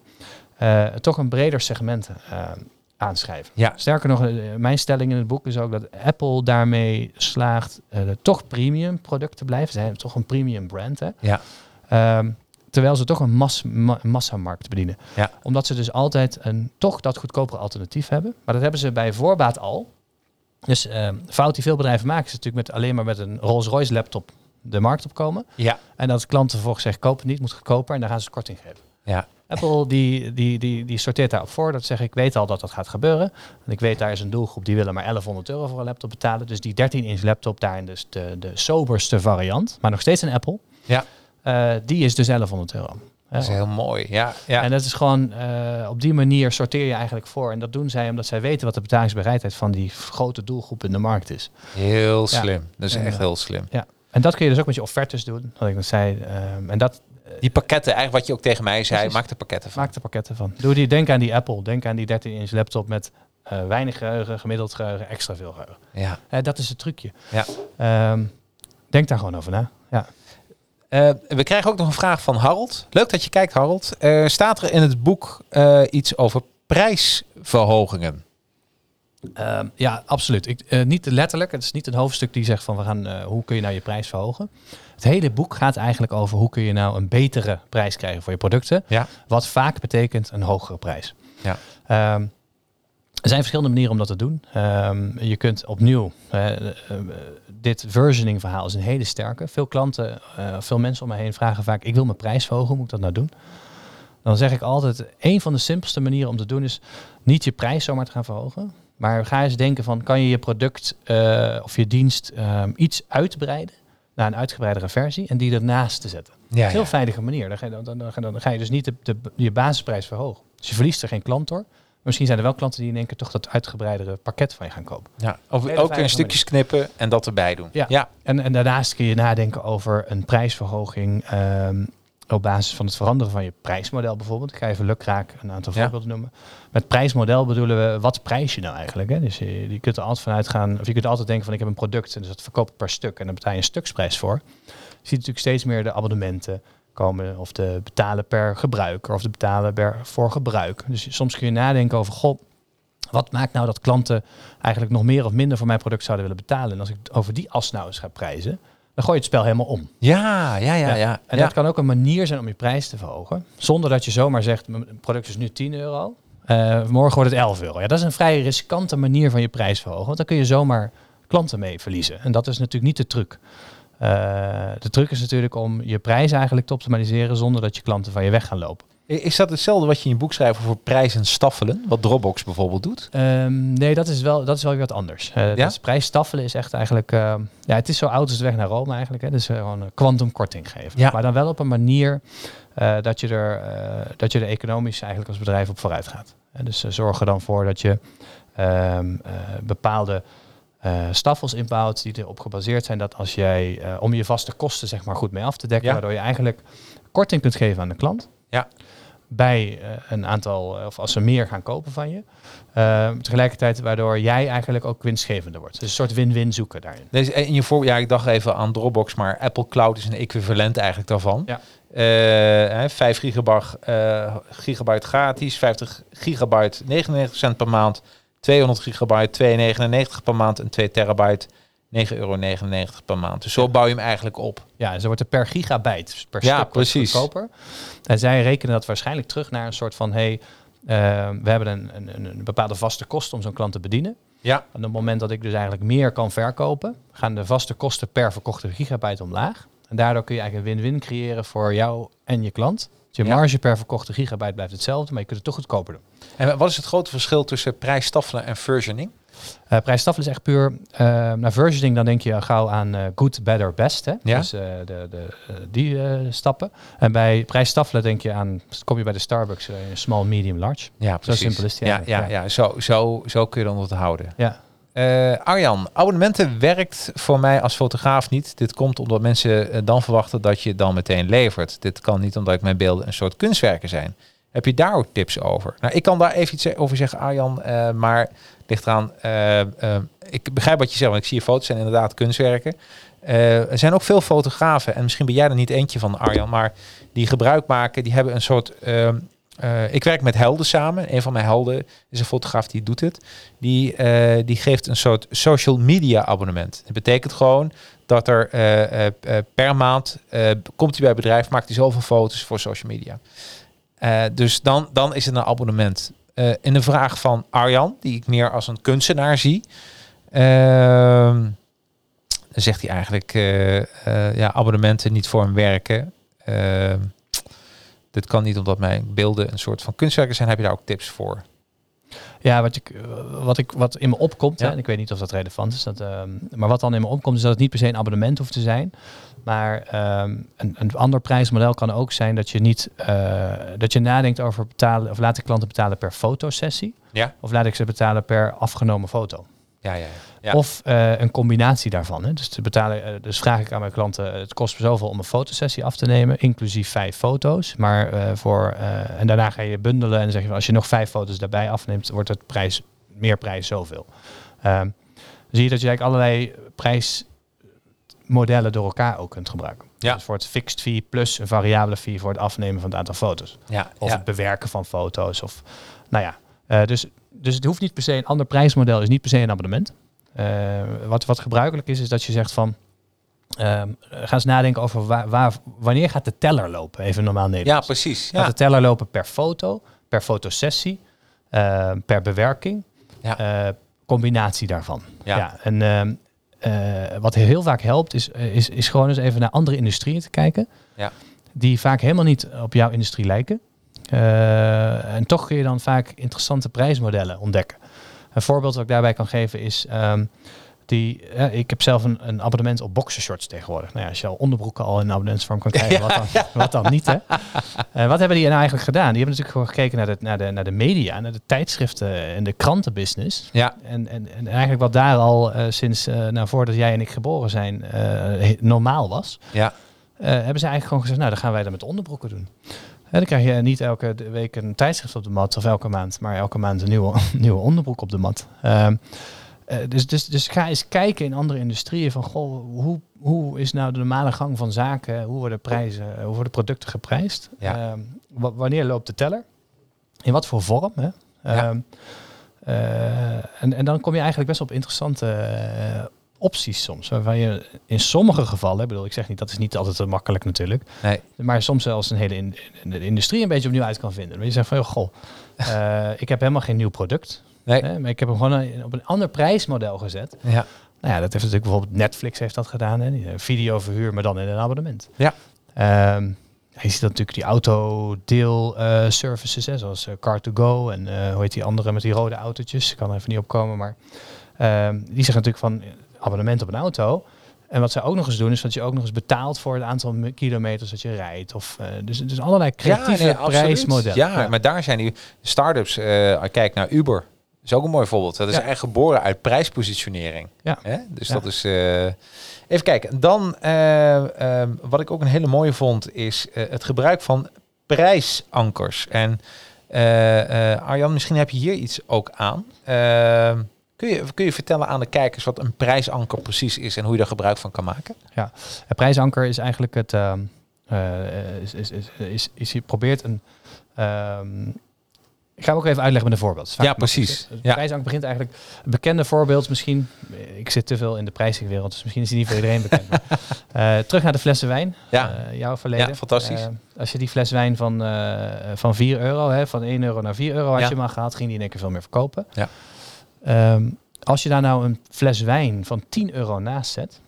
toch een breder segment eh, aanschrijven. Ja. Sterker nog, eh, mijn stelling in het boek is ook dat Apple daarmee slaagt de toch premium product te blijven. Ze hebben toch een premium brand. Hè? Ja. Ehm, terwijl ze toch een mas, ma- massamarkt bedienen. Ja. Omdat ze dus altijd een toch dat goedkopere alternatief hebben. Maar dat hebben ze bij voorbaat al. Dus ehm fout die veel bedrijven maken is natuurlijk met alleen maar met een Rolls-Royce laptop de markt opkomen. Ja. En dat klanten vervolgens zeggen koop het niet, moet goedkoper. En dan gaan ze korting geven. Ja. Apple die, die, die, die sorteert daarop voor. Dat zeg ik weet al dat dat gaat gebeuren. En ik weet daar is een doelgroep die willen maar 1100 euro voor een laptop betalen. Dus die 13 inch laptop daarin dus de, de soberste variant. Maar nog steeds een Apple. Ja. Eh, die is dus 1100 euro. Dat is heel mooi. Ja, ja. En dat is gewoon, eh, op die manier sorteer je eigenlijk voor. En dat doen zij omdat zij weten wat de betalingsbereidheid van die grote doelgroep in de markt is. heel Ja. slim. Dat is En, echt heel slim. Ja. En dat kun je dus ook met je offertes doen, wat ik net zei. Ehm, en dat Die pakketten, eigenlijk wat je ook tegen mij zei, Precies. maak er pakketten van. maakt er pakketten van. Doe die, denk aan die Apple, denk aan die 13 inch laptop met eh, weinig geheugen, gemiddeld geheugen, extra veel geheugen. Ja. Eh, dat is het trucje. Ja. Ehm, denk daar gewoon over na. Ja. Eh, we krijgen ook nog een vraag van Harold. Leuk dat je kijkt, Harold. Eh, staat er in het boek eh, iets over prijsverhogingen? Ehm, ja, absoluut. Ik, eh, niet letterlijk. Het is niet een hoofdstuk die zegt van we gaan eh, hoe kun je nou je prijs verhogen. Het hele boek gaat eigenlijk over hoe kun je nou een betere prijs krijgen voor je producten. Ja. Wat vaak betekent een hogere prijs. Ja. Ehm, er zijn verschillende manieren om dat te doen. Ehm, je kunt opnieuw, eh, dit versioning verhaal is een hele sterke. Veel klanten, veel mensen om me heen vragen vaak, ik wil mijn prijs verhogen, hoe moet ik dat nou doen? Dan zeg ik altijd, een van de simpelste manieren om te doen is niet je prijs zomaar te gaan verhogen. Maar ga eens denken van, kan je je product eh, of je dienst ehm, iets uitbreiden naar een uitgebreidere versie en die ernaast te zetten. Ja, Heel ja. veilige manier. Dan ga je, dan, dan, ga je dus niet de, de, je basisprijs verhogen. Dus je verliest er geen klant door. Misschien zijn er wel klanten die in één keer toch dat uitgebreidere pakket van je gaan kopen. Ja, of ook veilige stukjes knippen en dat erbij doen. Ja. ja. En, en daarnaast kun je nadenken over een prijsverhoging ehm, op basis van het veranderen van je prijsmodel bijvoorbeeld. Ik ga even lukraak een aantal Ja. voorbeelden noemen. Met prijsmodel bedoelen we, wat prijs je nou eigenlijk? Hè? Dus je, je kunt er altijd vanuit gaan, of je kunt altijd denken van ik heb een product en dus dat verkoop ik per stuk en dan betaal je een stuksprijs voor. Je ziet natuurlijk steeds meer de abonnementen komen of de betalen per gebruiker of de betalen per voor gebruik. Dus soms kun je nadenken over, goh, wat maakt nou dat klanten eigenlijk nog meer of minder voor mijn product zouden willen betalen? En als ik over die as nou eens ga prijzen, dan gooi je het spel helemaal om. Ja, ja, ja, ja. En ja. dat kan ook een manier zijn om je prijs te verhogen. Zonder dat je zomaar zegt, mijn product is nu 10 euro. eh, morgen wordt het 11 euro. Ja, dat is een vrij riskante manier van je prijs verhogen. Want dan kun je zomaar klanten mee verliezen. En dat is natuurlijk niet de truc. Eh, de truc is natuurlijk om je prijs eigenlijk te optimaliseren zonder dat je klanten van je weg gaan lopen. Is dat hetzelfde wat je in je boek schrijft over prijzen staffelen? Wat Dropbox bijvoorbeeld doet? Ehm, nee, dat is wel, dat is wel weer wat anders. Eh Ja? dat prijsstaffelen is echt eigenlijk... eh, ja, het is zo oud als de weg naar Rome eigenlijk. Hè. Dus eh, gewoon een kwantumkorting geven. Ja. Maar dan wel op een manier eh, dat, je er, dat je er economisch eigenlijk als bedrijf op vooruit gaat. En dus zorg er dan voor dat je ehm, eh, bepaalde eh staffels inbouwt die erop gebaseerd zijn dat als jij om je vaste kosten zeg maar goed mee af te dekken, Ja. waardoor je eigenlijk korting kunt geven aan de klant. Ja. Bij eh, een aantal, eh, of als ze meer gaan kopen van je. Eh, tegelijkertijd waardoor jij eigenlijk ook winstgevender wordt. Dus een soort win-win zoeken daarin. Deze, in je voor, ja, ik dacht even aan Dropbox, maar Apple Cloud is een equivalent eigenlijk daarvan. Ja. Eh, hè, 5 gigabyte, eh, gigabyte gratis, 50 gigabyte 99 cent per maand, 200 gigabyte 2,99 per maand en 2 terabyte 9,99 euro per maand. Dus zo bouw je hem eigenlijk op. Ja, en ze wordt er per gigabyte, dus per Ja, stuk precies. goedkoper. En zij rekenen dat waarschijnlijk terug naar een soort van... hey, eh, we hebben een, een, een bepaalde vaste kosten om zo'n klant te bedienen. Ja, En op het moment dat ik dus eigenlijk meer kan verkopen, gaan de vaste kosten per verkochte gigabyte omlaag. En daardoor kun je eigenlijk een win-win creëren voor jou en je klant. Dus je Ja. marge per verkochte gigabyte blijft hetzelfde, maar je kunt het toch goedkoper doen. en wat is het grote verschil tussen prijsstaffelen en versioning? Uh, is echt puur. eh naar versioning dan denk je gauw aan eh, good, better, best. Hè? Ja. Dus de, de, die stappen. En bij prijsstaffelen denk je aan, kom je bij de Starbucks, small, medium, large. Ja, precies. simpel is het Ja, ja, ja. ja. Zo, zo, zo kun je dan onthouden. Ja, Eh Arjan, abonnementen werkt voor mij als fotograaf niet. Dit komt omdat mensen dan verwachten dat je dan meteen levert. Dit kan niet omdat ik mijn beelden een soort kunstwerken zijn. Heb je daar ook tips over? Nou, ik kan daar even iets over zeggen, Arjan, eh, maar ligt eraan. eh, eh, ik begrijp wat je zegt, want ik zie je foto's zijn inderdaad kunstwerken. Er zijn ook veel fotografen, en misschien ben jij er niet eentje van, Arjan, maar die gebruik maken, die hebben een soort. ehm, eh, ik werk met helden samen. Een van mijn helden is een fotograaf die doet het. Die, die geeft een soort social media abonnement. Dat betekent gewoon dat er per maand komt hij bij het bedrijf, maakt hij zoveel foto's voor social media. Eh, dus dan, dan is het een abonnement. Eh, in de vraag van Arjan, die ik meer als een kunstenaar zie, ehm, dan zegt hij eigenlijk eh, ja, abonnementen niet voor hem werken. Ehm, dit kan niet omdat mijn beelden een soort van kunstwerken zijn. Heb je daar ook tips voor? ja wat, ik, wat, ik, wat in me opkomt, Ja. hè, en ik weet niet of dat relevant is, dat, ehm, maar wat dan in me opkomt is dat het niet per se een abonnement hoeft te zijn. Maar ehm, een, een ander prijsmodel kan ook zijn dat je niet eh, dat je nadenkt over betalen of laat ik klanten betalen per fotosessie Ja, of laat ik ze betalen per afgenomen foto. ja, ja. ja. Of eh, een combinatie daarvan. Hè. Dus, te betalen, eh, dus vraag ik aan mijn klanten, het kost me zoveel om een fotosessie af te nemen, inclusief vijf foto's. Maar voor, en daarna ga je bundelen en zeg je, als je nog vijf foto's daarbij afneemt, wordt het prijs, meer prijs zoveel. Ehm, zie je dat je eigenlijk allerlei prijsmodellen door elkaar ook kunt gebruiken. Ja. Dus voor het fixed fee plus een variabele fee voor het afnemen van het aantal foto's. ja, Of ja. het bewerken van foto's. Of, nou ja, eh, dus, dus het hoeft niet per se een ander prijsmodel, is niet per se een abonnement. Eh, wat, wat gebruikelijk is, is dat je zegt van. ehm, ga eens nadenken over waar, waar, wanneer gaat de teller lopen, even normaal ja, Nederlands. precies. Gaat Ja. de teller lopen per foto, per fotosessie, eh, per bewerking, Ja. eh, combinatie daarvan. Ja. en ehm, eh, wat heel vaak helpt, is, eh, is, is gewoon eens even naar andere industrieën te kijken, Ja. die vaak helemaal niet op jouw industrie lijken. Eh, en toch kun je dan vaak interessante prijsmodellen ontdekken. Een voorbeeld wat ik daarbij kan geven is... ehm, die, eh, ik heb zelf een, een abonnement op boxershorts tegenwoordig. Nou ja, als je al onderbroeken al in abonnementsvorm kan krijgen, wat, dan, wat dan niet, hè? Eh, wat hebben die nou eigenlijk gedaan? Die hebben natuurlijk gewoon gekeken naar de, naar de, naar de media, naar de tijdschriften en de krantenbusiness. Ja, En, en, en eigenlijk wat daar al eh, sinds, eh, nou, voordat jij en ik geboren zijn, normaal was, ja, hebben ze eigenlijk gewoon gezegd, nou, dan gaan wij dat met onderbroeken doen. Hè, dan krijg je niet elke week een tijdschrift op de mat of elke maand, maar elke maand een nieuwe, nieuwe onderbroek op de mat. Ehm, eh, dus, dus, dus ga eens kijken in andere industrieën van, goh, hoe, hoe is nou de normale gang van zaken? Hoe worden prijzen, hoe worden producten geprijsd? Ja. Ehm, wa- wanneer loopt de teller? In wat voor vorm? Hè? Ehm, eh, en, en dan kom je eigenlijk best op interessante eh, opties soms. Waarvan je in sommige gevallen, ik bedoel, ik zeg niet dat is niet altijd makkelijk natuurlijk, nee, maar soms zelfs een hele in, in de industrie een beetje opnieuw uit kan vinden. Maar je zegt van, joh, goh, eh, ik heb helemaal geen nieuw product, nee, hè, maar ik heb hem gewoon een- op een ander prijsmodel gezet. ja, Nou ja, dat heeft natuurlijk bijvoorbeeld Netflix heeft dat gedaan, hè, eh, videoverhuur, maar dan in een abonnement. Ja. Ehm, je ziet dat natuurlijk die autodeel eh services, hè, zoals eh, Car2Go en eh, hoe heet die andere met die rode autootjes. Ik kan er even niet opkomen, maar ehm, die zeggen natuurlijk van eh, abonnement op een auto. En wat zij ook nog eens doen, is dat je ook nog eens betaalt voor het aantal me- kilometers dat je rijdt. Of, eh, dus, dus allerlei creatieve nee, absoluut. prijsmodellen. Ja, maar daar zijn die start-ups. eh kijk naar Uber. Is ook een mooi voorbeeld. Dat is Ja. eigenlijk geboren uit prijspositionering. Ja. Hè? Dus Ja. dat is... eh, even kijken. Dan, eh, ehm, wat ik ook een hele mooie vond, is eh, het gebruik van prijsankers. En Arjan, misschien heb je hier iets ook aan. Ehm, kun, je, kun je vertellen aan de kijkers wat een prijsanker precies is en hoe je daar gebruik van kan maken? Het prijsanker is eigenlijk het. ehm, eh, is, is, is, is, is je probeert een. Ik ga hem ook even uitleggen met een voorbeeld. Ja, precies. Het Ja. begint eigenlijk. Een bekende voorbeeld misschien. Ik zit te veel in de prijswereld, dus misschien is die niet voor iedereen bekend. maar, eh, terug naar de flessen wijn. Ja. Eh, jouw verleden. Ja, fantastisch. Eh, als je die fles wijn van, eh, van 4 euro, hè, van 1 euro naar 4 euro had Ja. je al gehad, ging die in één keer veel meer verkopen. Ja. Ehm, als je daar nou een fles wijn van 10 euro naast zet,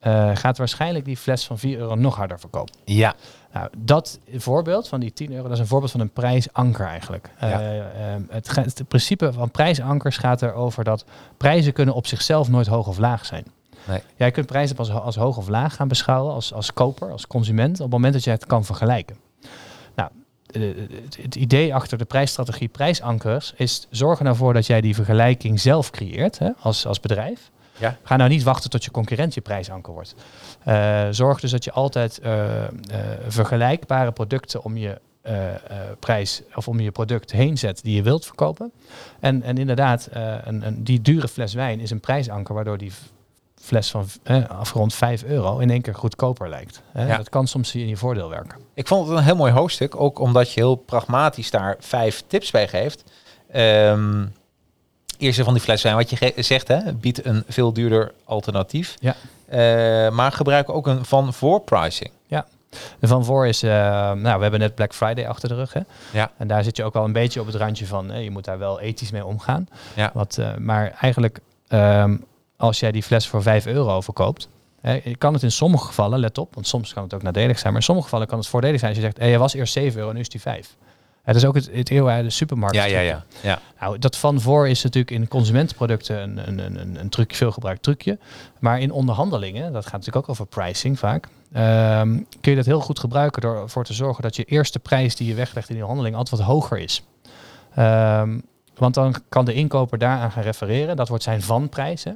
eh, gaat waarschijnlijk die fles van 4 euro nog harder verkopen. Ja. Nou, dat voorbeeld van die 10 euro, dat is een voorbeeld van een prijsanker eigenlijk. Ja. Eh, ehm, het, principe van prijsankers gaat erover dat prijzen kunnen op zichzelf nooit hoog of laag zijn. Nee. Jij kunt prijzen als, als hoog of laag gaan beschouwen als, als koper, als consument, op het moment dat jij het kan vergelijken. Nou, eh, het, het idee achter de prijsstrategie prijsankers is zorg er nou voor dat jij die vergelijking zelf creëert hè, als, als bedrijf. Ja. Ga nou niet wachten tot je concurrent je prijsanker wordt. Eh, zorg dus dat je altijd eh, eh, vergelijkbare producten om je prijs of om je product heen zet die je wilt verkopen. En, en inderdaad, een, een, die dure fles wijn is een prijsanker waardoor die fles van eh, afgerond 5 euro in één keer goedkoper lijkt. Hè? Ja. Dat kan soms in je voordeel werken. Ik vond het een heel mooi hoofdstuk, ook omdat je heel pragmatisch daar vijf tips bij geeft. Ehm eerste van die fles wijn, wat je zegt, hè, biedt een veel duurder alternatief. Ja. Eh, maar gebruik ook een van voor pricing. De van voor is, eh, nou, we hebben net Black Friday achter de rug. Hè? Ja. En daar zit je ook wel een beetje op het randje van, eh, je moet daar wel ethisch mee omgaan. Ja. Wat, eh, maar eigenlijk, ehm, als jij die fles voor 5 euro verkoopt, hè, kan het in sommige gevallen, let op, want soms kan het ook nadelig zijn, maar in sommige gevallen kan het voordelig zijn als je zegt, hey, hij was eerst 7 euro, nu is die 5. Het is ook het, het de supermarkt. Ja, ja, ja. ja. Nou, dat van voor is natuurlijk in consumentenproducten een, een, een, een, een trucje, veel gebruikt trucje. Maar in onderhandelingen, dat gaat natuurlijk ook over pricing vaak, ehm, kun je dat heel goed gebruiken door ervoor te zorgen dat je eerste prijs die je weglegt in die handeling altijd wat hoger is. Ehm, want dan kan de inkoper daaraan gaan refereren. Dat wordt zijn vanprijs. hè.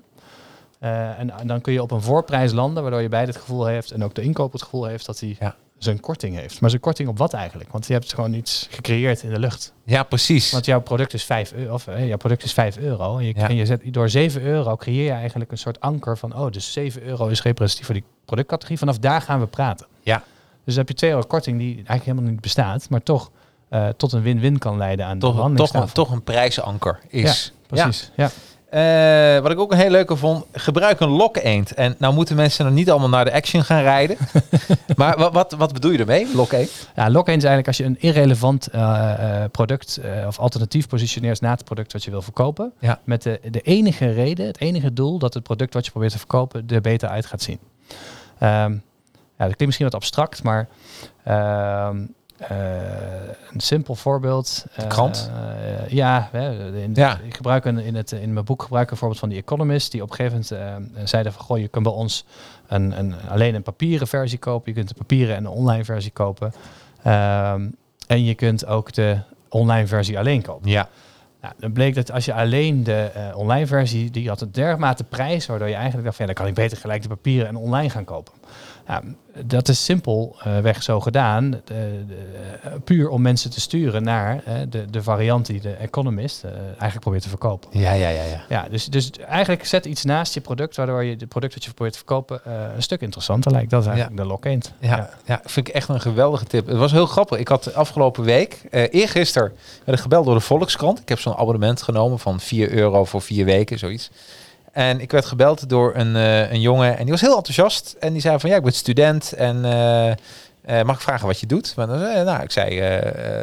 Eh, en, en dan kun je op een voorprijs landen, waardoor je beide het gevoel heeft en ook de inkoper het gevoel heeft dat hij Ja. Zijn korting heeft. Maar zijn korting op wat eigenlijk? Want je hebt gewoon iets gecreëerd in de lucht. Ja, precies. Want jouw product is 5 euro. Of, eh, jouw product is 5 euro. En, je, Ja. en je zet, door 7 euro creëer je eigenlijk een soort anker van... oh, dus 7 euro is representatief voor die productcategorie. Vanaf daar gaan we praten. Ja. Dus dan heb je 2 euro korting die eigenlijk helemaal niet bestaat... maar toch eh, tot een win-win kan leiden aan de toch, toch, een, handelingstafel. toch een prijsanker is. Precies, ja. Eh, wat ik ook een heel leuke vond, gebruik een lok-eend. En nou moeten mensen er niet allemaal naar de action gaan rijden. maar wat, wat, wat bedoel je ermee, lok-eend? Ja, lock-in is eigenlijk als je een irrelevant eh, eh, product of alternatief positioneert na het product wat je wil verkopen. Ja. Met de, de enige reden, het enige doel dat het product wat je probeert te verkopen er beter uit gaat zien. Ehm, ja, dat klinkt misschien wat abstract, maar ehm, eh, een simpel voorbeeld. De krant? Eh, ja, in, Ja. ik gebruik een, in, het, in mijn boek gebruik ik een voorbeeld van The Economist. Die op een gegeven moment eh, zeiden van... Goh, je kunt bij ons een, een, alleen een papieren versie kopen. Je kunt een papieren en een online versie kopen. Ehm, en je kunt ook de online versie alleen kopen. Ja. Nou, dan bleek dat als je alleen de eh, online versie, die had een dermate prijs, waardoor je eigenlijk dacht van ja, dan kan ik beter gelijk de papieren en online gaan kopen. Nou, dat is simpelweg zo gedaan, de- de- eh, puur om mensen te sturen naar eh, de, de variant die de Economist eh, eigenlijk probeert te verkopen. Ja, ja, ja, ja. Ja, dus, dus eigenlijk zet iets naast je product, waardoor je het product dat je probeert te verkopen een stuk interessanter lijkt. Dat is eigenlijk de lock-in. Ja, ja. vind ik echt een geweldige tip. Het was heel grappig. Ik had de afgelopen week, eh eergisteren, werd ik gebeld door de Volkskrant. Ik heb zo'n abonnement genomen van 4 euro voor vier weken, zoiets. En ik werd gebeld door een, eh, een jongen en die was heel enthousiast. En die zei van, ja, ik ben student en eh, eh, mag ik vragen wat je doet? Maar nou, ik zei,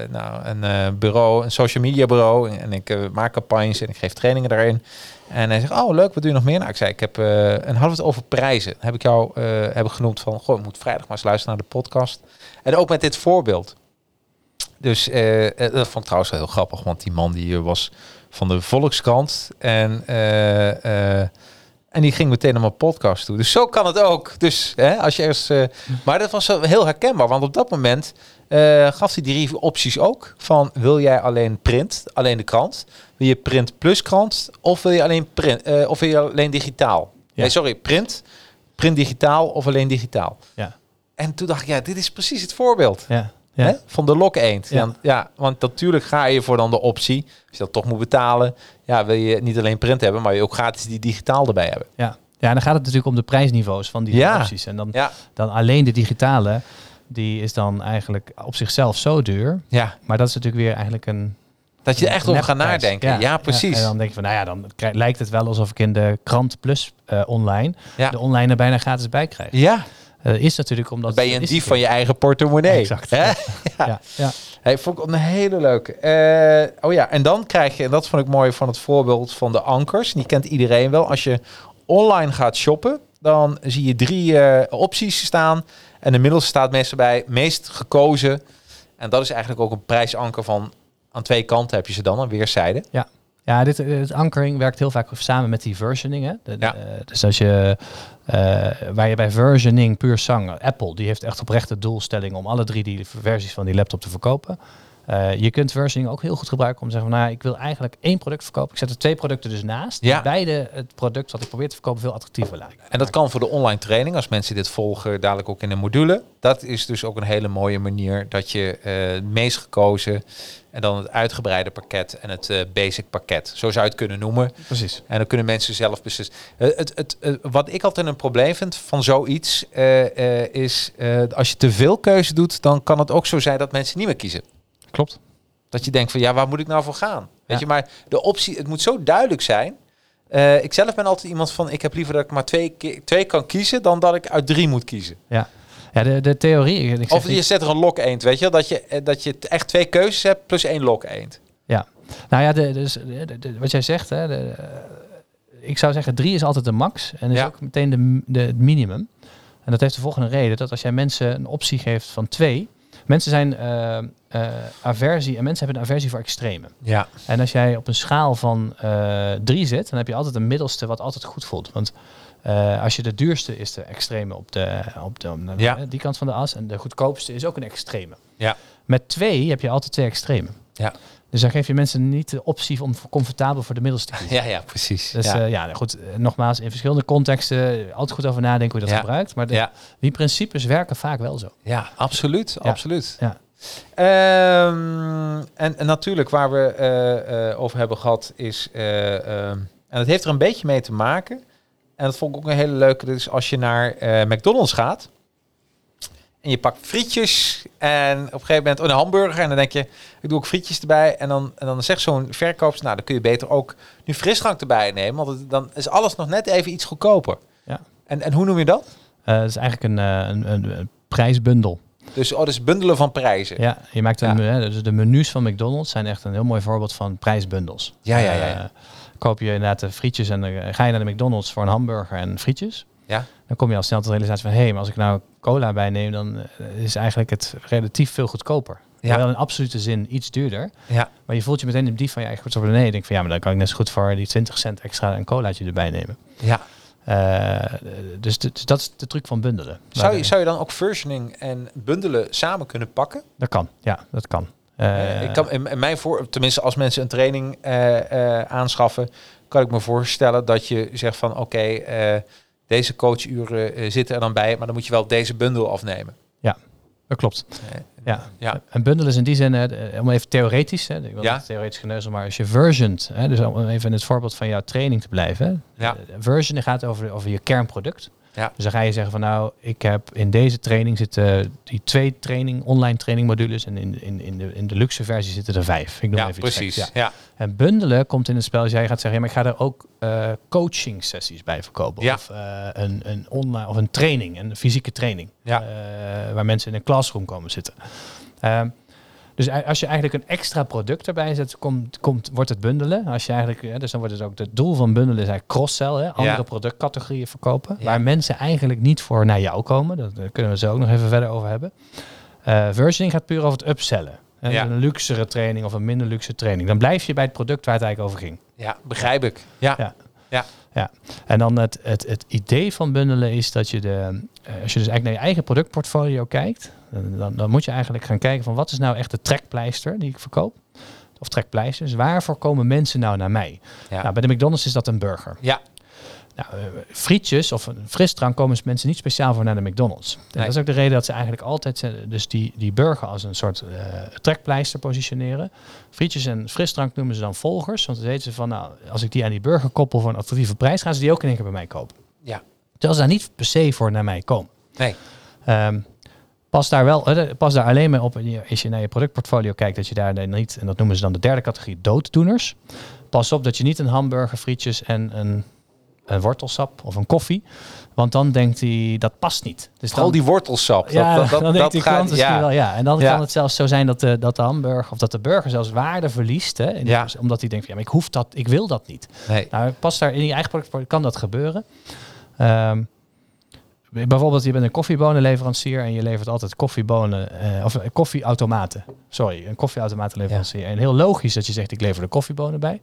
nou, een bureau, een social media bureau. En, ik maak campagnes en ik geef trainingen daarin. En hij zegt, oh leuk, wat doe je nog meer? Nou, ik zei, ik heb een half het over prijzen. Heb ik jou heb ik genoemd van, goh, moet vrijdag maar eens luisteren naar de podcast. En ook met dit voorbeeld. Dus dat vond ik trouwens wel heel grappig, want die man die eh, was van de Volkskrant en, eh, eh, en die ging meteen naar mijn podcast toe. Dus zo kan het ook. Dus hè, als je ergens, eh, maar dat was heel herkenbaar, want op dat moment gaf hij die drie opties ook. Van wil jij alleen print, alleen de krant? Wil je print plus krant? Of wil je alleen print? of wil je alleen digitaal? Ja. Nee, sorry, print, print digitaal of alleen digitaal? Ja. En toen dacht ik, ja, dit is precies het voorbeeld. Ja. Ja. Hè? Van de lok eend. Ja. Want natuurlijk ga je voor dan de optie, als je dat toch moet betalen, ja, wil je niet alleen print hebben, maar je ook gratis die digitaal erbij hebben. Ja. ja, en dan gaat het natuurlijk om de prijsniveaus van die Ja. opties. En dan, Ja, dan alleen de digitale, die is dan eigenlijk op zichzelf zo duur. ja. Maar dat is natuurlijk weer eigenlijk een... dat je er echt over gaat nadenken. Ja, precies. en dan denk je van, nou ja, dan krijg- lijkt het wel alsof ik in de krant plus eh, online Ja. de online er bijna gratis bij krijg. Ja, Eh, is natuurlijk omdat... ben je een dief van je eigen portemonnee. Exact. Hè? Ja. Ja, ja. Hey, vond ik een hele leuke. Eh, oh ja, en dan krijg je, en dat vond ik mooi van het voorbeeld van de ankers. Die kent iedereen wel. Als je online gaat shoppen, dan zie je drie eh, opties staan. En de middelste staat meestal bij meest gekozen. En dat is eigenlijk ook een prijsanker van aan twee kanten heb je ze dan, aan weerszijden. Ja, dit, eh, het ankering werkt heel vaak samen met die versioning. Hè? De- Ja. eh, dus als je, eh, waar je bij versioning puur zang, Apple, die heeft echt oprecht de doelstelling om alle drie die versies van die laptop te verkopen. Eh, je kunt versioning ook heel goed gebruiken om te zeggen van, nou, ik wil eigenlijk één product verkopen. Ik zet er twee producten dus naast. Ja. Die beide het product wat ik probeer te verkopen veel attractiever lijken. En dat kan voor de online training, als mensen dit volgen, dadelijk ook in een module. Dat is dus ook een hele mooie manier dat je eh, het meest gekozen en dan het uitgebreide pakket en het eh, basic pakket. Zo zou je het kunnen noemen. Precies. En dan kunnen mensen zelf beslissen. Het, het, wat ik altijd een probleem vind van zoiets, is als je te veel keuze doet, dan kan het ook zo zijn dat mensen niet meer kiezen. Klopt. Dat je denkt van ja, waar moet ik nou voor gaan? Weet Ja. je, maar de optie, het moet zo duidelijk zijn. Eh, ik zelf ben altijd iemand van, ik heb liever dat ik maar twee, keer, twee kan kiezen, dan dat ik uit drie moet kiezen. Ja, ja de, de theorie... Ik zeg Of niet- je zet er een lok eend, weet je, dat je, eh, dat je echt twee keuzes hebt plus één lok eend. Ja, nou ja, de, dus, de, de- de- wat jij zegt, hè, de, eh, ik zou zeggen drie is altijd de max en is Ja. ook meteen de, de, het minimum. En dat heeft de volgende reden, dat als jij mensen een optie geeft van twee, mensen zijn eh, eh, aversie en mensen hebben een aversie voor extreme. Ja. En als jij op een schaal van eh, drie zit, dan heb je altijd een middelste wat altijd goed voelt. Want als je de duurste is de extreme op, de, op, de, op de- Ja. die kant van de as en de goedkoopste is ook een extreme. Ja. Met twee heb je altijd twee extreme. Ja. Dus dan geef je mensen niet de optie om comfortabel voor de middelste te kiezen. Ja, ja, precies. Dus ja. ja. ja, goed, eh, nogmaals, in verschillende contexten eh, altijd goed over nadenken hoe je dat Ja. gebruikt. Maar de, ja. die principes werken vaak wel zo. Ja, absoluut. Absoluut. Ja. Ehm, en, en natuurlijk waar we eh, eh, over hebben gehad is, eh, ehm, en dat heeft er een beetje mee te maken. En dat vond ik ook een hele leuke, dus als je naar eh, McDonald's gaat en je pakt frietjes en op een gegeven moment oh, een hamburger en dan denk je, ik doe ook frietjes erbij en dan, en dan zegt zo'n verkoopster, nou dan kun je beter ook nu frisdrank erbij nemen, want het- dan is alles nog net even iets goedkoper. Ja. En, en hoe noem je dat? Eh dat is eigenlijk een, eh, een, een, een prijsbundel. Dus, oh, dus bundelen van prijzen. Ja, je maakt een, Ja. dus de menus van McDonald's zijn echt een heel mooi voorbeeld van prijsbundels. Ja, ja, ja, ja. Eh, koop je inderdaad de frietjes en dan ga je naar de McDonald's voor een hamburger en frietjes. Ja. Dan kom je al snel tot de realisatie van, hé, maar als ik nou cola bij neem, dan eh, is eigenlijk het relatief veel goedkoper. Ja. Wel in absolute zin iets duurder. Ja. Maar je voelt je meteen in dief van je eigen portemonnee. Je denkt van ja, maar dan kan ik net zo goed voor die 20 cent extra een colaatje erbij nemen. Ja. Eh, dus, dus dat is de truc van bundelen. Zou je, zou je dan ook versioning en bundelen samen kunnen pakken? Dat kan, ja, dat kan. Eh, ik kan in, in mijn voor, tenminste als mensen een training aanschaffen, kan ik me voorstellen dat je zegt van oké, deze coachuren eh, zitten er dan bij, maar dan moet je wel deze bundel afnemen. dat klopt. Eh, Ja. Ja. En bundel is in die zin, eh, om even theoretisch, hè, ik wil Ja. theoretisch geneuzel, maar als je versioned, hè, dus om even in het voorbeeld van jouw training te blijven. hè, Ja. versionen gaat over, over je kernproduct. Ja. Dus dan ga je zeggen van nou, ik heb in deze training zitten die twee training, online training modules en in, in, in, de, in de luxe versie zitten er vijf. Ik noem Ja, even precies. geks, Ja. ja. En bundelen komt in het spel als jij gaat zeggen, ja, maar ik ga er ook eh, coaching sessies bij verkopen. Ja. Of eh, een, een online of een training, een fysieke training. Ja. eh, waar mensen in een classroom komen zitten. Ehm, dus als je eigenlijk een extra product erbij zet, komt, komt, wordt het bundelen. Als je eigenlijk, dus dan wordt het ook het doel van bundelen is eigenlijk cross-sell, andere Ja. productcategorieën verkopen, Ja. waar mensen eigenlijk niet voor naar jou komen. Dat, daar kunnen we zo ook nog even verder over hebben. Eh versioning gaat puur over het upsellen. Ja. Een luxere training of een minder luxe training. Dan blijf je bij het product waar het eigenlijk over ging. ja, begrijp ik. Ja. Ja. Ja. Ja, en dan het, het, het idee van bundelen is dat je de, eh, als je dus eigenlijk naar je eigen productportfolio kijkt, dan, dan, dan moet je eigenlijk gaan kijken van wat is nou echt de trekpleister die ik verkoop. Of trekpleisters, waarvoor komen mensen nou naar mij? Ja. Nou, bij de McDonald's is dat een burger. Ja. Nou, eh, frietjes of een frisdrank komen mensen niet speciaal voor naar de McDonald's. En Nee. Dat is ook de reden dat ze eigenlijk altijd eh, dus die, die burger als een soort eh, trekpleister positioneren. Frietjes en frisdrank noemen ze dan volgers. Want dan weten ze van, nou, als ik die aan die burger koppel voor een attractieve prijs, gaan ze die ook in één keer bij mij kopen. Ja. Terwijl ze daar niet per se voor naar mij komen. Nee. Ehm, pas daar wel, pas daar alleen mee op als je naar je productportfolio kijkt, dat je daar niet, en dat noemen ze dan de derde categorie, dooddoeners. Pas op dat je niet een hamburger, frietjes en een, een wortelsap of een koffie, want dan denkt hij dat past niet. Dus Vooral dan, die wortelsap. ja, dat, dat, dan dat, denkt die gaat- klant ja. wel ja. En dan Ja. kan het zelfs zo zijn dat de, dat de hamburger of dat de burger zelfs waarde verliest, hè, Ja. omdat hij denkt, van, ja, maar ik hoef dat, ik wil dat niet. Nee. Nou, pas daar in je eigen product kan dat gebeuren. Ehm, bijvoorbeeld, je bent een koffiebonenleverancier en je levert altijd koffiebonen, eh, of eh, koffieautomaten. Sorry, een koffieautomatenleverancier. En heel logisch dat je zegt, ik lever de koffiebonen bij.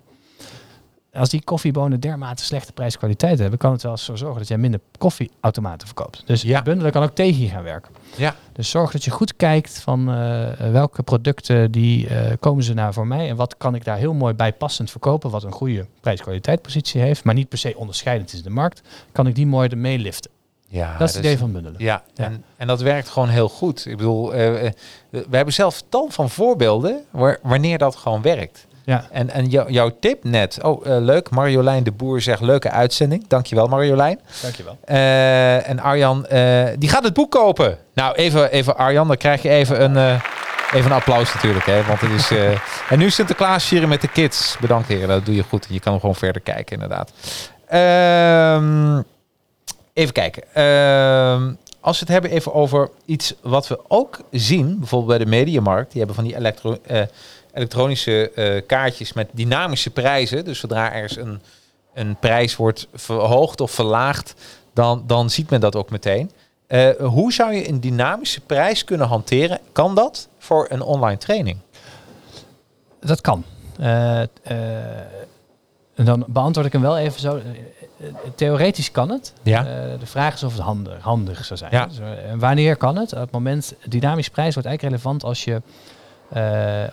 Als die koffiebonen dermate slechte prijs-kwaliteit hebben, kan het wel zo zorgen dat jij minder koffieautomaten verkoopt. Dus Ja. bundelen kan ook tegen je gaan werken. Ja. Dus zorg dat je goed kijkt van eh, welke producten die komen ze nou voor mij en wat kan ik daar heel mooi bij passend verkopen, wat een goede prijs-kwaliteit positie heeft, maar niet per se onderscheidend is in de markt, kan ik die mooi ermee liften. Ja, dat is het idee van bundelen. Ja, Ja. En, en dat werkt gewoon heel goed. Ik bedoel, eh, eh, we hebben zelf tal van voorbeelden waar, wanneer dat gewoon werkt. Ja. En, en jou- jouw tip net, oh eh, leuk, Marjolein de Boer zegt leuke uitzending. Dankjewel Marjolein. Dankjewel. Eh, en Arjan, eh, die gaat het boek kopen. Nou, even, even Arjan, dan krijg je even een, eh, even een applaus natuurlijk. Hè, want het is, eh, en nu Sinterklaas vieren met de kids. Bedankt heren, dat doe je goed. Je kan gewoon verder kijken inderdaad. Ehm, even kijken. Ehm, als we het hebben even over iets wat we ook zien, bijvoorbeeld bij de Mediamarkt. Die hebben van die elektro, eh, elektronische eh, kaartjes met dynamische prijzen. Dus zodra ergens een, een prijs wordt verhoogd of verlaagd, dan, dan ziet men dat ook meteen. Eh, hoe zou je een dynamische prijs kunnen hanteren? Kan dat voor een online training? Dat kan. Dan beantwoord ik hem wel even zo. Eh, Theoretisch kan het. Ja. Eh, de vraag is of het handig, handig zou zijn. Ja. Dus, eh, wanneer kan het? Op het moment, dynamische prijs wordt eigenlijk relevant als je,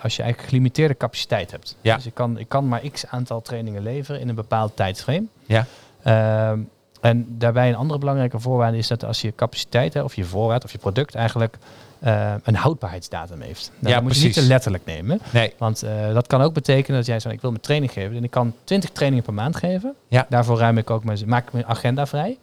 als je eigenlijk gelimiteerde capaciteit hebt. Ja. Dus ik kan, ik kan maar x aantal trainingen leveren in een bepaald tijdsframe. Ja. Ehm, en daarbij een andere belangrijke voorwaarde is dat als je capaciteit hebt, of je voorraad of je product eigenlijk eh, een houdbaarheidsdatum heeft. Nou, Ja, dat moet je niet te letterlijk nemen. Nee. Want eh, dat kan ook betekenen dat jij zegt, ik wil mijn training geven. En ik kan 20 trainingen per maand geven. Ja. Daarvoor ruim ik ook mijn, maak ik mijn agenda vrij.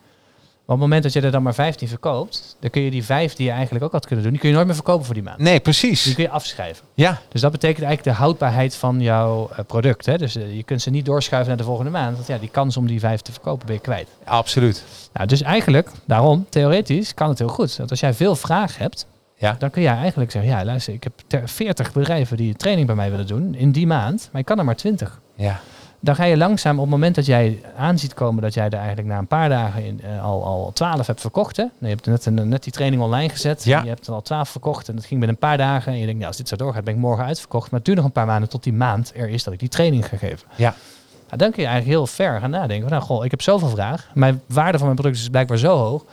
Maar op het moment dat je er dan maar 15 verkoopt, dan kun je die vijf die je eigenlijk ook had kunnen doen, die kun je nooit meer verkopen voor die maand. Nee, Die precies. kun je afschrijven. Ja, Dus dat betekent eigenlijk de houdbaarheid van jouw eh, product. Hè? Dus je kunt ze niet doorschuiven naar de volgende maand. Want ja, die kans om die vijf te verkopen ben je kwijt. absoluut. Nou, dus eigenlijk, daarom, theoretisch, kan het heel goed. Want als jij veel vraag hebt, Ja. dan kun jij eigenlijk zeggen, ja luister, ik heb ter- 40 bedrijven die training bij mij willen doen in die maand, maar ik kan er maar 20. Ja. dan ga je langzaam op het moment dat jij aanziet komen dat jij er eigenlijk na een paar dagen in, eh, al, al 12 hebt verkocht. Hè? Je hebt net, een, net die training online gezet. Ja. Je hebt er al 12 verkocht en dat ging binnen een paar dagen. En je denkt, nou, als dit zo doorgaat, ben ik morgen uitverkocht. Maar het duurt nog een paar maanden tot die maand er is dat ik die training ga geven. Ja. Nou, dan kun je eigenlijk heel ver gaan nadenken. van, Nou, goh, ik heb zoveel vraag. Mijn waarde van mijn product is blijkbaar zo hoog.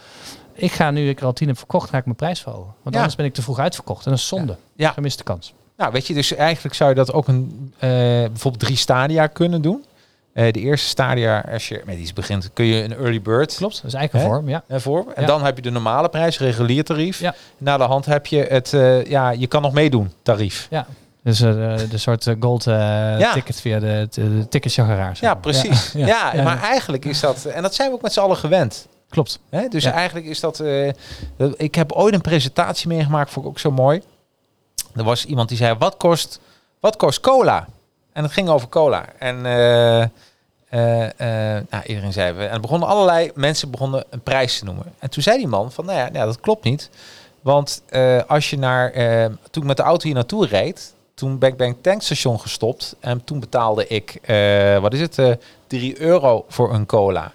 Ik ga nu ik er al 10 heb verkocht, ga ik mijn prijs verhogen. Want anders ben ik te vroeg uitverkocht. En dat is zonde. Ja. Gemiste kans. Nou, weet je, dus eigenlijk zou je dat ook een eh, bijvoorbeeld drie stadia kunnen doen. Eh, de eerste stadia, als je met iets begint, kun je een early bird Klopt, dat is eigenlijk een Hè? vorm. Ja. ervoor. En Ja. dan heb je de normale prijs, regulier tarief. Ja. Na de hand heb je het, eh, ja, je kan nog meedoen tarief. Ja, dus eh, de, de soort gold Ja. ticket via de, de, Ja, precies. Ja, Ja, ja. maar eigenlijk is dat, en dat zijn we ook met z'n allen gewend. Klopt. Hè? Dus Ja. eigenlijk is dat, eh, dat- ik heb ooit een presentatie meegemaakt, vond ik ook zo mooi. Er was iemand die zei, wat kost, wat kost cola? En het ging over cola. En eh, eh, nou, iedereen zei, we- en begonnen allerlei mensen begonnen een prijs te noemen. En toen zei die man van, nou ja, nou, dat klopt niet. Want als je naar, toen ik met de auto hier naartoe reed, toen ben ik bij een tankstation gestopt. En toen betaalde ik, wat is het, eh 3 euro voor een cola.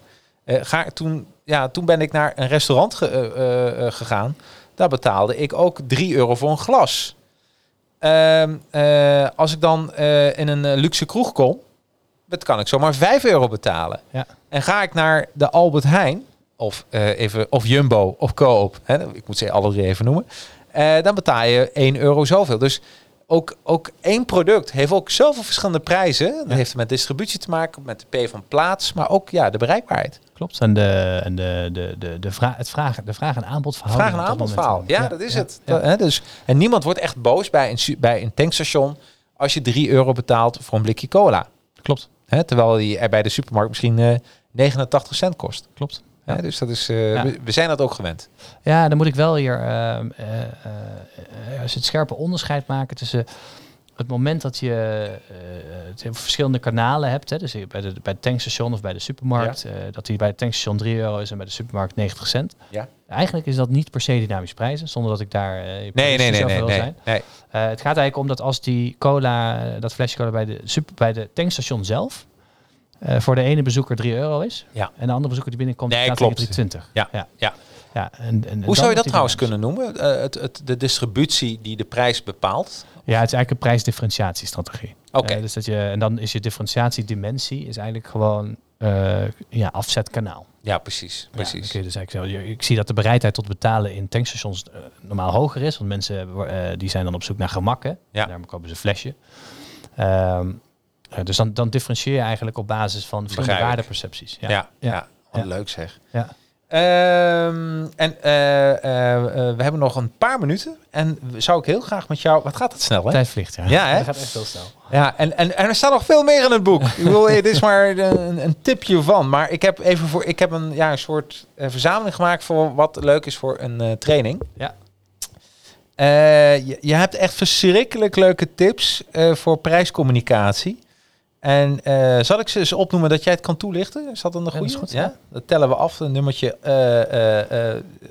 Ga, toen, ja, toen ben ik naar een restaurant ge- eh, eh, eh, gegaan. Daar betaalde ik ook 3 euro voor een glas. Ehm, eh, als ik dan in een luxe kroeg kom, dat kan ik zomaar 5 euro betalen. Ja. En ga ik naar de Albert Heijn, of, even, of Jumbo, of Coop, hè, ik moet ze alle drie even noemen, dan betaal je 1 euro zoveel. Dus ook, ook één product heeft ook zoveel verschillende prijzen. Dat Ja. heeft met distributie te maken, met de P van plaats, maar ook ja, de bereikbaarheid. Klopt. En, de, en de, de, de, de, vraag, het vraag, de vraag- en aanbodverhaal. Vraag- en aanbodverhaal. Ja, dat is het. Dat- hè, dus, en niemand wordt echt boos bij een, bij een tankstation als je 3 euro betaalt voor een blikje cola. Klopt. Hè, terwijl die er bij de supermarkt misschien eh 89 cent kost. Klopt. Ja. dus dat is, eh, Ja. we, zijn dat ook gewend. Ja, dan moet ik wel hier je het scherpe onderscheid maken tussen het moment dat je verschillende kanalen hebt. Hè, dus bij, de, bij het tankstation of bij de supermarkt. dat die bij het tankstation 3 euro is en bij de supermarkt 90 cent. Ja. Eigenlijk is dat niet per se dynamisch prijzen, zonder dat ik daar Nee, nee, nee, nee. wil nee, zijn. nee. Het gaat eigenlijk om dat als die cola, dat flesje cola bij de, super, bij de tankstation zelf, eh, voor de ene bezoeker 3 euro is. Ja. En de andere bezoeker die binnenkomt, Nee, klopt. 3,20. Ja, ja. ja. ja en, en, Hoe zou je dat trouwens kunnen noemen? Eh, het, het, de distributie die de prijs bepaalt? Ja, het is eigenlijk een prijsdifferentiatiestrategie. Oké. Eh, dus dat je, en dan is je differentiatiedimensie is eigenlijk gewoon ja, afzetkanaal. Ja, precies. Ja, precies. je dus eigenlijk zo, je- ik zie dat de bereidheid tot betalen in tankstations normaal hoger is. Want mensen eh, die zijn dan op zoek naar gemak. Hè? Ja. Daarom kopen ze een flesje. Ehm, eh, dus dan, dan differentieer je eigenlijk op basis van verschillende waardepercepties. Ja, ja, Ja. Wat Ja. leuk zeg. Ja. Ehm, en eh, eh, eh, we hebben nog een paar minuten. En zou ik heel graag met jou... Wat gaat het snel, hè? Tijd vliegt, ja. Ja, hè? Dat gaat echt heel snel. Ja, en, en, en er staat nog veel meer in het boek. Ik bedoel, dit is maar een, een tipje van. Maar ik heb even voor, ik heb een, ja, een soort eh, verzameling gemaakt voor wat leuk is voor een eh, training. Ja. Eh, je, je hebt echt verschrikkelijk leuke tips eh, voor prijscommunicatie. En eh, zal ik ze eens opnoemen dat jij het kan toelichten? Is dat een dat goede? is goed, ja? ja. Dat tellen we af, nummertje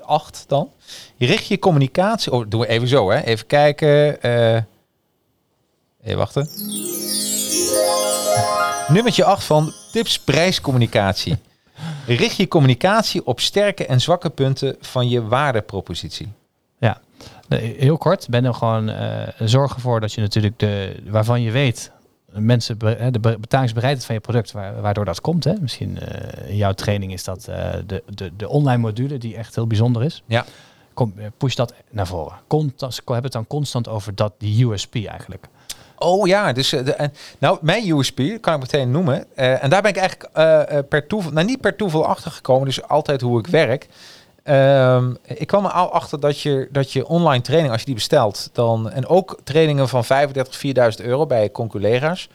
8 dan. Je richt je communicatie... Oh, doen we even zo, hè. Even kijken. eh even wachten. Nummertje 8 van tips prijscommunicatie. Richt je communicatie op sterke en zwakke punten van je waardepropositie. Ja, heel kort. Ben er gewoon eh zorg ervoor dat je natuurlijk de waarvan je weet mensen be- de be- betalingsbereidheid van je product, waar- waardoor dat komt. Hè. Misschien eh, in jouw training is dat eh, de, de, de online module die echt heel bijzonder is. Ja. Kom, eh, push dat naar voren. Constant, heb het dan constant over dat die USP eigenlijk. Oh ja, dus de, en, nou mijn USP kan ik meteen noemen. En daar ben ik eigenlijk per toeval, nou niet per toeval achter gekomen, dus altijd hoe ik werk. Ehm, ik kwam er al achter dat je, dat je online training, als je die bestelt, dan, en ook trainingen van 35, 4000 euro bij conculega's,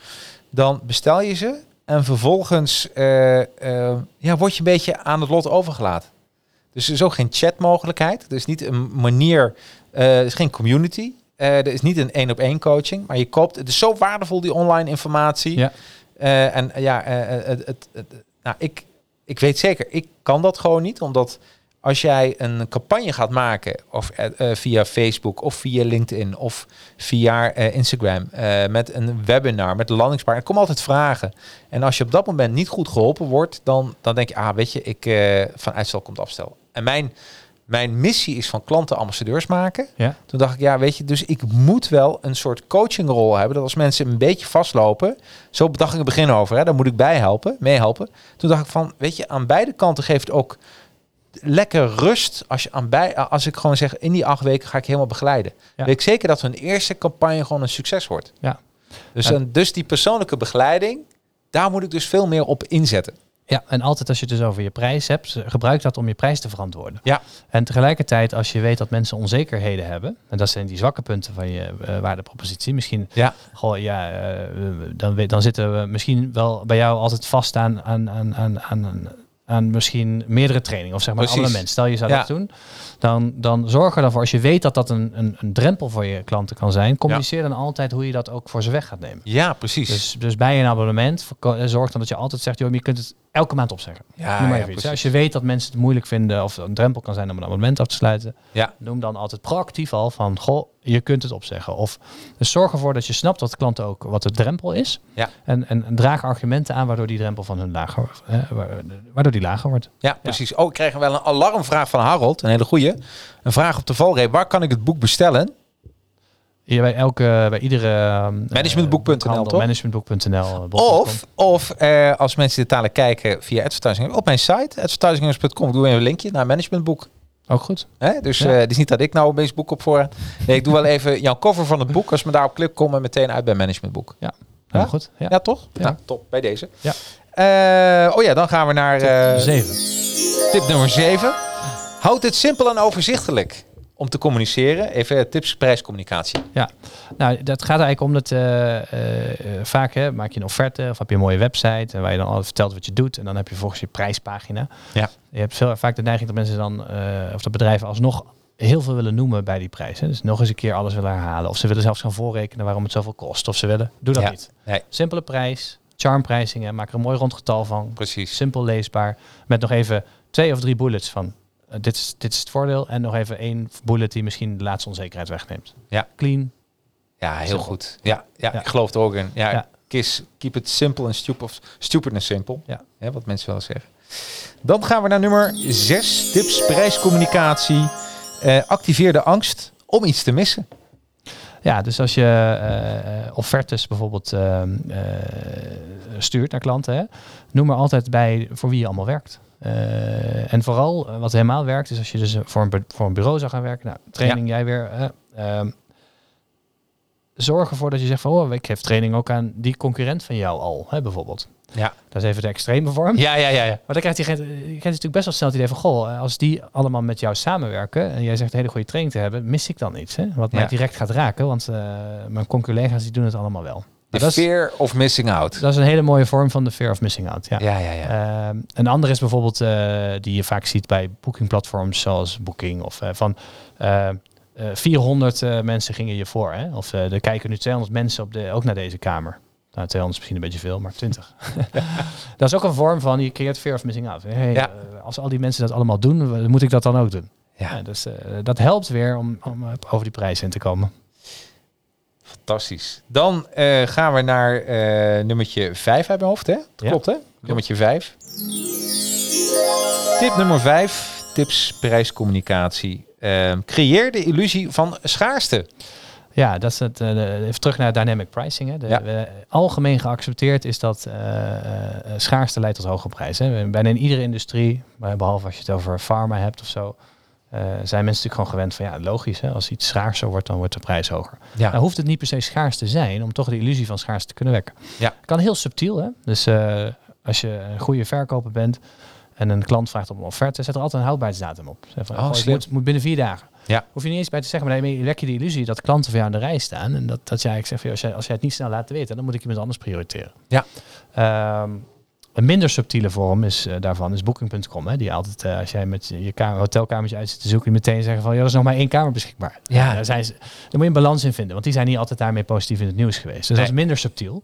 dan bestel je ze en vervolgens eh, eh, ja, word je een beetje aan het lot overgelaten. Dus er is ook geen chatmogelijkheid. Er is niet een manier, eh, er is geen community. Er is niet een één op één coaching, maar je koopt. Het is zo waardevol die online informatie. Ja. En ja, het, het, het- nou, ik, ik weet zeker, ik kan dat gewoon niet, omdat als jij een campagne gaat maken, of eh, eh, via Facebook, of via LinkedIn, of via eh, Instagram, met een webinar, met een landingspaar, er komen altijd vragen. En als je op dat moment niet goed geholpen wordt, dan, dan denk je, ah, weet je, ik van uitstel komt afstel. En mijn, mijn missie is van klanten ambassadeurs maken. Ja. Toen dacht ik, ja, weet je, dus ik moet wel een soort coachingrol hebben. Dat als mensen een beetje vastlopen, zo bedacht ik het begin over, hè, dan moet ik bij helpen, meehelpen. Toen dacht ik van, weet je, aan beide kanten geeft ook lekker rust als je aan bij, als ik gewoon zeg, in die acht weken ga ik helemaal begeleiden. Ja. Weet ik zeker dat een eerste campagne gewoon een succes wordt. Ja. Dus, en dus die persoonlijke begeleiding, daar moet ik dus veel meer op inzetten. Ja, en altijd als je het dus over je prijs hebt, gebruik dat om je prijs te verantwoorden. Ja. En tegelijkertijd, als je weet dat mensen onzekerheden hebben, en dat zijn die zwakke punten van je eh, waardepropositie, misschien, Ja. goh, ja, eh, dan, dan zitten we misschien wel bij jou altijd vast aan, aan, aan, aan, aan, aan misschien meerdere trainingen, of zeg maar Precies. abonnement. Stel je zou Ja. dat doen, dan, dan zorg er dan voor, als je weet dat dat een, een, een drempel voor je klanten kan zijn, communiceer dan altijd hoe je dat ook voor ze weg gaat nemen. Ja, precies. Dus, dus bij een abonnement, eh, zorg dan dat je altijd zegt, joh, je kunt het elke maand opzeggen. ja, Noem maar ja, iets. Als je weet dat mensen het moeilijk vinden of een drempel kan zijn om een abonnement af te sluiten, Ja. noem dan altijd proactief al van, goh, je kunt het opzeggen. Of dus zorg ervoor dat je snapt wat de klant ook, wat de drempel is. Ja. En, en, en draag argumenten aan waardoor die drempel van hun lager, hè, wa- waardoor die lager wordt. Ja, precies. Oh, ik kreeg wel een alarmvraag van Harold, een hele goeie. Een vraag op de valreep. Waar kan ik het boek bestellen? Hier bij elke, bij iedere ehm, Managementboek.nl, toch? Managementboek.nl. eh. Of, of eh, als mensen dit talen kijken via advertising op mijn site, advertisingers.com, doe even een linkje naar managementboek. Ook goed. Hè? Dus Ja. eh, het is niet dat ik nou opeens boek op voor. Nee, ik doe wel even jouw cover van het boek. Als me daarop klik, kom en meteen uit bij managementboek. Helemaal goed. Ja. Ja, toch? Ja. Nou, top. Bij deze. Ja. Oh ja, dan gaan we naar Zeven. tip nummer 7. Houd het simpel en overzichtelijk om te communiceren. Even tips prijscommunicatie. Nou, dat gaat eigenlijk om dat eh, eh, eh, vaak hè, maak je een offerte of heb je een mooie website en waar je dan altijd vertelt wat je doet en dan heb je volgens je prijspagina. Ja. Je hebt veel, vaak de neiging dat mensen dan eh, of dat bedrijven alsnog heel veel willen noemen bij die prijs. Hè. Dus nog eens een keer alles willen herhalen of ze willen zelfs gaan voorrekenen waarom het zoveel kost of ze willen. Doe dat Ja. niet. Nee. Simpele prijs, charmprijzingen, maak er een mooi rond getal van. Precies. Simpel leesbaar met nog even twee of drie bullets van eh, dit, is, dit is het voordeel en nog even één bullet die misschien de laatste onzekerheid wegneemt. Ja. Clean, Ja, heel goed. Ja, ja, Ja. ik geloof er ook in. Ja, Ja. Kiss, keep it simple and stupid, of stupid and simple. Ja. Wat mensen wel zeggen. Dan gaan we naar nummer 6. Tips prijscommunicatie. Eh, activeer de angst om iets te missen. Ja, dus als je eh, eh, offertes bijvoorbeeld ehm, eh, stuurt naar klanten, hè, noem er altijd bij voor wie je allemaal werkt. Eh, en vooral eh, wat helemaal werkt, is als je dus eh, voor een, voor een bureau zou gaan werken. Nou, training jij weer. ehm, zorg ervoor dat je zegt van, oh, ik geef training ook aan die concurrent van jou al, hè, bijvoorbeeld. Ja. Dat is even de extreme vorm. Ja, ja, ja. ja. Maar dan krijgt diegene, je krijgt natuurlijk best wel snel het idee van, goh, eh, als die allemaal met jou samenwerken en jij zegt een hele goede training te hebben, mis ik dan iets, hè? Wat mij Ja. direct gaat raken, want eh, mijn collega's die doen het allemaal wel. De is, fear of missing out. dat is een hele mooie vorm van de fear of missing out. Ja. Ja, ja, ja. Ehm, een andere is bijvoorbeeld eh, die je vaak ziet bij boekingplatforms zoals Booking of eh, van eh, eh, 400 eh, mensen gingen je voor, hè? Of er kijken nu 200 mensen op de, ook naar deze kamer. Nou, 200 is misschien een beetje veel, maar 20. dat is ook een vorm van je creëert fear of missing out. Hey, Ja. als al die mensen dat allemaal doen, moet ik dat dan ook doen? Ja. Dus dat helpt weer om, om over die prijs in te komen. Fantastisch. Dan eh, gaan we naar eh, nummertje 5 uit mijn hoofd, hè? Dat Ja. Klopt, hè? Nummertje 5. Tip nummer 5. Tips prijscommunicatie. Ehm, creëer de illusie van schaarste. Ja, dat is het. eh, even terug naar dynamic pricing. Hè. De, Ja. we- algemeen geaccepteerd is dat schaarste leidt tot hoge prijzen. Bijna in iedere industrie, behalve als je het over pharma hebt of zo, zijn mensen natuurlijk gewoon gewend van ja, logisch. Hè, als iets schaarser wordt, dan wordt de prijs hoger. Ja. Nou hoeft het niet per se schaars te zijn om toch de illusie van schaarste te kunnen wekken. Ja. Kan heel subtiel. Hè? Dus eh, als je een goede verkoper bent en een klant vraagt om een offerte, zet er altijd een houdbaarheidsdatum op. Zeg van, Oh, slim. moet, moet binnen vier dagen. Ja. Hoef je niet eens bij te zeggen, maar daarmee wek je de illusie dat klanten voor jou aan de rij staan. En dat, dat jij eigenlijk zegt, van, als, jij, als jij het niet snel laat weten, dan moet ik iemand anders prioriteren. Ja. Ehm, een minder subtiele vorm is, eh, daarvan is Booking.com. Hè, die altijd, eh, als jij met je kamer, hotelkamertje uit zit te zoeken, meteen zeggen van, ja, er is nog maar één kamer beschikbaar. Ja. Daar, zijn ze, daar moet je een balans in vinden, want die zijn niet altijd daarmee positief in het nieuws geweest. Dus Nee. dat is minder subtiel.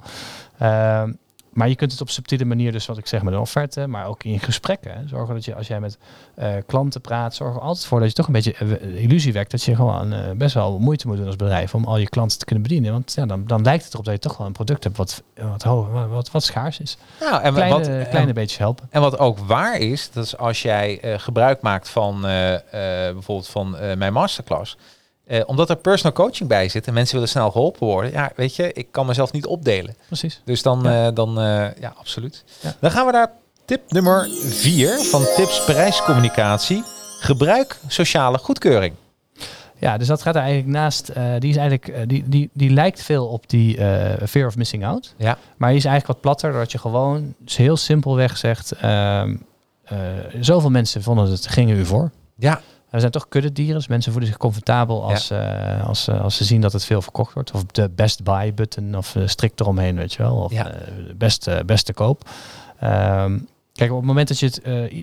Ehm, maar je kunt het op subtiele manier, dus wat ik zeg met een offerte, maar ook in gesprekken. hè. Zorgen dat je, als jij met eh, klanten praat, zorg er altijd voor dat je toch een beetje eh, illusie wekt dat je gewoon eh, best wel moeite moet doen als bedrijf om al je klanten te kunnen bedienen. Want ja, dan, dan lijkt het erop dat je toch wel een product hebt wat, wat, wat, wat, schaars is. Nou, en Kleine, wat, kleine en, beetjes helpen. en wat ook waar is, dat is als jij eh, gebruik maakt van eh, eh, bijvoorbeeld van eh, mijn masterclass. Eh, omdat er personal coaching bij zit en mensen willen snel geholpen worden. Ja, weet je, ik kan mezelf niet opdelen. Precies. Dus dan, Ja. ja, dan eh, ja, absoluut. Ja. Dan gaan we naar tip nummer 4 van tips prijscommunicatie. Gebruik sociale goedkeuring. Ja, dus dat gaat er eigenlijk naast. eh, die is eigenlijk, eh, die, die, die lijkt veel op die eh, fear of missing out. Ja. Maar die is eigenlijk wat platter, doordat je gewoon dus heel simpelweg zegt. ehm, eh, zoveel mensen vonden het, gingen u voor. Ja, Er zijn toch kuddedieren, dus mensen voelen zich comfortabel als, eh, als, eh, als ze zien dat het veel verkocht wordt. Of de best buy button of uh, strikt eromheen, weet je wel. Of Ja. best, beste koop. Ehm, kijk, op het moment dat je het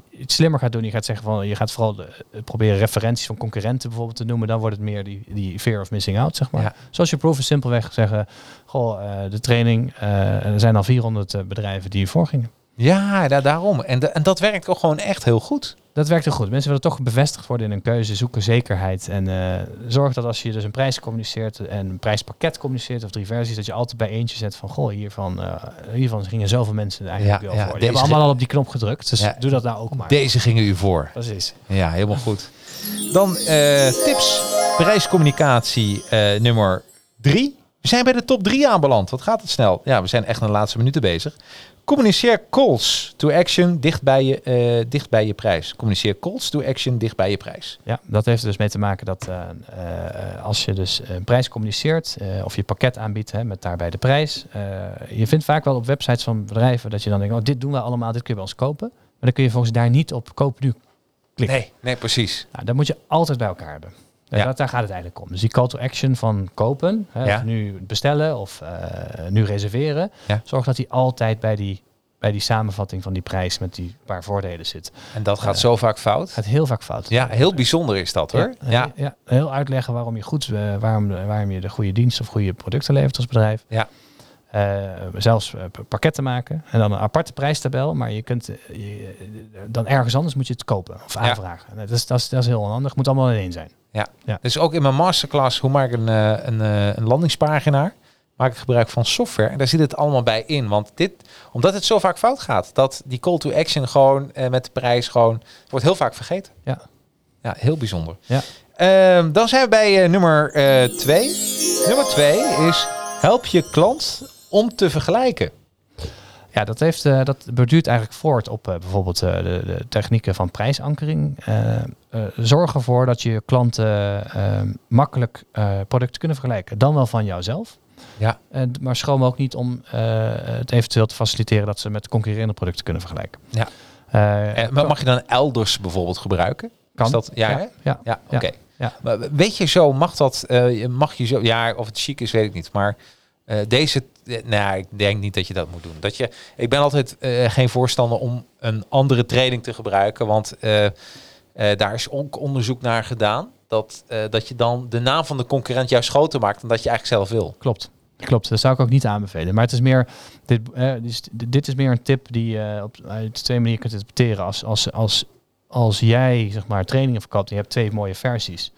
iets slimmer gaat doen, je gaat zeggen van je gaat vooral de- proberen referenties van concurrenten bijvoorbeeld te noemen, dan wordt het meer die, die fear of missing out, zeg maar. Ja. Zoals je proof is simpelweg zeggen, goh, de training, er zijn al 400 eh, bedrijven die hiervoor gingen. Ja da- daarom. En, de- en dat werkt ook gewoon echt heel goed. Dat werkt heel goed. Mensen willen toch bevestigd worden in een keuze, zoeken zekerheid. En eh, zorg dat als je dus een prijs communiceert en een prijspakket communiceert of drie versies, dat je altijd bij eentje zet van, goh, hiervan, eh, hiervan gingen zoveel mensen eigenlijk Ja, wel ja, voor. Die hebben allemaal al op die knop gedrukt, dus Ja. doe dat nou ook maar. Deze gingen u voor. Precies. Ja, helemaal goed. Dan eh, tips prijscommunicatie nummer 3. We zijn bij de top 3 aanbeland. Wat gaat het snel? Ja, we zijn echt in de laatste minuten bezig. Communiceer calls to action dicht bij je, eh, dicht bij je prijs. Communiceer calls to action dicht bij je prijs. Ja, dat heeft er dus mee te maken dat eh, eh, als je dus een prijs communiceert of je pakket aanbiedt hè, met daarbij de prijs. je vindt vaak wel op websites van bedrijven dat je dan denkt, oh, dit doen we allemaal, dit kun je bij ons kopen. Maar dan kun je volgens daar niet op koop nu klikken. Nee, nee, precies. Nou, dat moet je altijd bij elkaar hebben. Eh, Ja. Dat, daar gaat het eigenlijk om. Dus die call to action van kopen, hè, Ja. of nu bestellen of eh, nu reserveren. Ja. Zorg dat die altijd bij die, bij die samenvatting van die prijs met die paar voordelen zit. En dat gaat Ja. zo vaak fout. gaat heel vaak fout. Ja, heel bijzonder is dat hoor. Ja, Ja, ja. heel uitleggen waarom je goed, eh, waarom, waarom je de goede dienst of goede producten levert als bedrijf. Ja. Eh, zelfs eh, pakketten maken en dan een aparte prijstabel, maar je kunt eh, je, dan ergens anders moet je het kopen of Ja. aanvragen. Dat, is, dat, is, dat is heel handig. Moet allemaal in één zijn. Dus ook in mijn masterclass, hoe maak ik een, een, een landingspagina? Maak ik gebruik van software. En daar zit het allemaal bij in. Want dit, omdat het zo vaak fout gaat, dat die call to action gewoon eh, met de prijs gewoon wordt heel vaak vergeten. Ja. Ja, heel bijzonder. Ja. Ehm, dan zijn we bij nummer twee. Nummer twee is help je klant om te vergelijken. Ja, dat, heeft, eh, dat borduurt eigenlijk voort op eh, bijvoorbeeld eh, de, de technieken van prijsankering. Zorg ervoor dat je klanten makkelijk producten kunnen vergelijken. Dan wel van jouzelf. Ja. En maar schroom ook niet om het eventueel te faciliteren dat ze met concurrerende producten kunnen vergelijken. Ja. Maar mag je dan elders bijvoorbeeld gebruiken? kan. Is dat, ja, ja, ja. Ja, Ja. oké. Ja. Maar weet je zo, mag dat, mag je zo, ja, of het chic is, weet ik niet. Maar eh, deze, eh, nou, ik denk niet dat je dat moet doen. Dat je, ik ben altijd eh, geen voorstander om een andere training te gebruiken, want daar is ook onderzoek naar gedaan. Dat, dat je dan de naam van de concurrent juist groter maakt dan dat je eigenlijk zelf wil. Klopt. Klopt, dat zou ik ook niet aanbevelen. Maar het is meer, dit, dit is meer een tip die je op uit twee manieren kunt interpreteren. Als, als, als, als jij zeg maar trainingen verkoopt en je hebt twee mooie versies.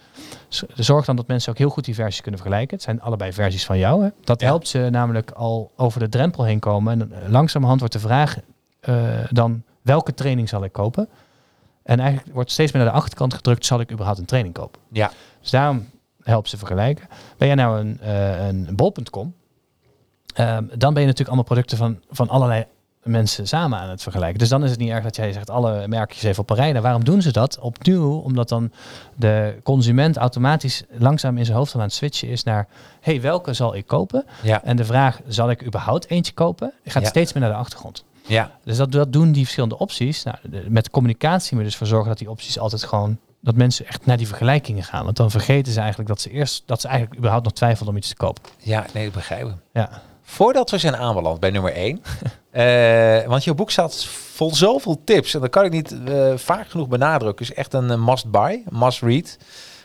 Zorg dan dat mensen ook heel goed die versies kunnen vergelijken. Het zijn allebei versies van jou. Hè? Dat Ja. helpt ze namelijk al over de drempel heen komen. En eh, langzamerhand wordt de vraag eh, dan welke training zal ik kopen? En eigenlijk wordt steeds meer naar de achterkant gedrukt, zal ik überhaupt een training kopen? Ja. Dus daarom helpt ze vergelijken. Ben jij nou een, eh een bol.com, ehm, dan ben je natuurlijk allemaal producten van, van allerlei mensen samen aan het vergelijken. Dus dan is het niet erg dat jij zegt alle merkjes even op een rij. Nou, waarom doen ze dat? Opnieuw, omdat dan de consument automatisch langzaam in zijn hoofd aan het switchen is naar... hey, welke zal ik kopen? Ja, En de vraag, zal ik überhaupt eentje kopen? Gaat Ja. steeds meer naar de achtergrond. ja, Dus dat, dat doen die verschillende opties. Nou, de- met communicatie moet dus voor zorgen dat die opties altijd gewoon dat mensen echt naar die vergelijkingen gaan. Want dan vergeten ze eigenlijk dat ze eerst dat ze eigenlijk überhaupt nog twijfelden om iets te kopen. ja, nee, dat begrijp ik. Ja, Voordat we zijn aanbeland bij nummer 1. eh, want je boek staat vol zoveel tips. En dat kan ik niet eh, vaak genoeg benadrukken. Is echt een eh, must-buy, must-read.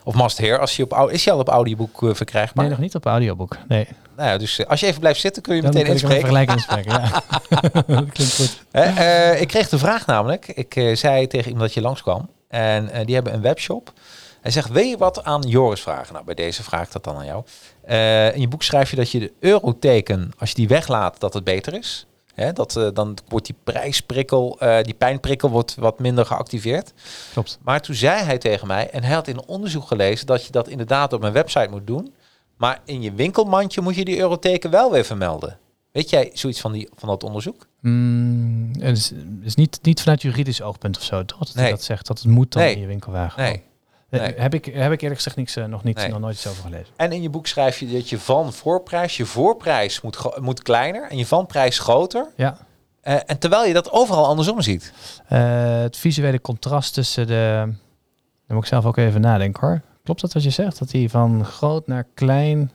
Of must hear, als je op, is je al op audioboek verkrijgbaar? Nee, nog niet op audioboek. Nee, Nou ja, dus als je even blijft zitten, kun je dan meteen inspreken. vergelijken inspreken. Ja. dat klinkt goed. Ik kreeg de vraag namelijk. Ik zei tegen iemand dat je langskwam. En die hebben een webshop. Hij zegt, wil je wat aan Joris vragen? Nou, bij deze vraag dat dan aan jou. Eh, in je boek schrijf je dat je de euroteken, als je die weglaat, dat het beter is. Hè, dat, eh, dan wordt die prijsprikkel, eh, die pijnprikkel wordt wat minder geactiveerd. Klopt. Maar toen zei hij tegen mij, en hij had in een onderzoek gelezen dat je dat inderdaad op een website moet doen. Maar in je winkelmandje moet je die euroteken wel weer vermelden. Weet jij zoiets van, die, van dat onderzoek? Mm, het is, niet, niet vanuit juridisch oogpunt of zo, toch? Dat Nee. dat zegt, dat het moet dan Nee. in je winkelwagen. Nee. Eh, nee. Heb, ik, heb ik eerlijk gezegd niks, eh, nog, niet, Nee. nog nooit iets over gelezen. En in je boek schrijf je dat je van voorprijs, je voorprijs moet, moet kleiner en je vanprijs groter. Ja. Eh, en terwijl je dat overal andersom ziet. Eh, het visuele contrast tussen de... Dan moet ik zelf ook even nadenken hoor. Klopt dat wat je zegt? Dat die van groot naar klein...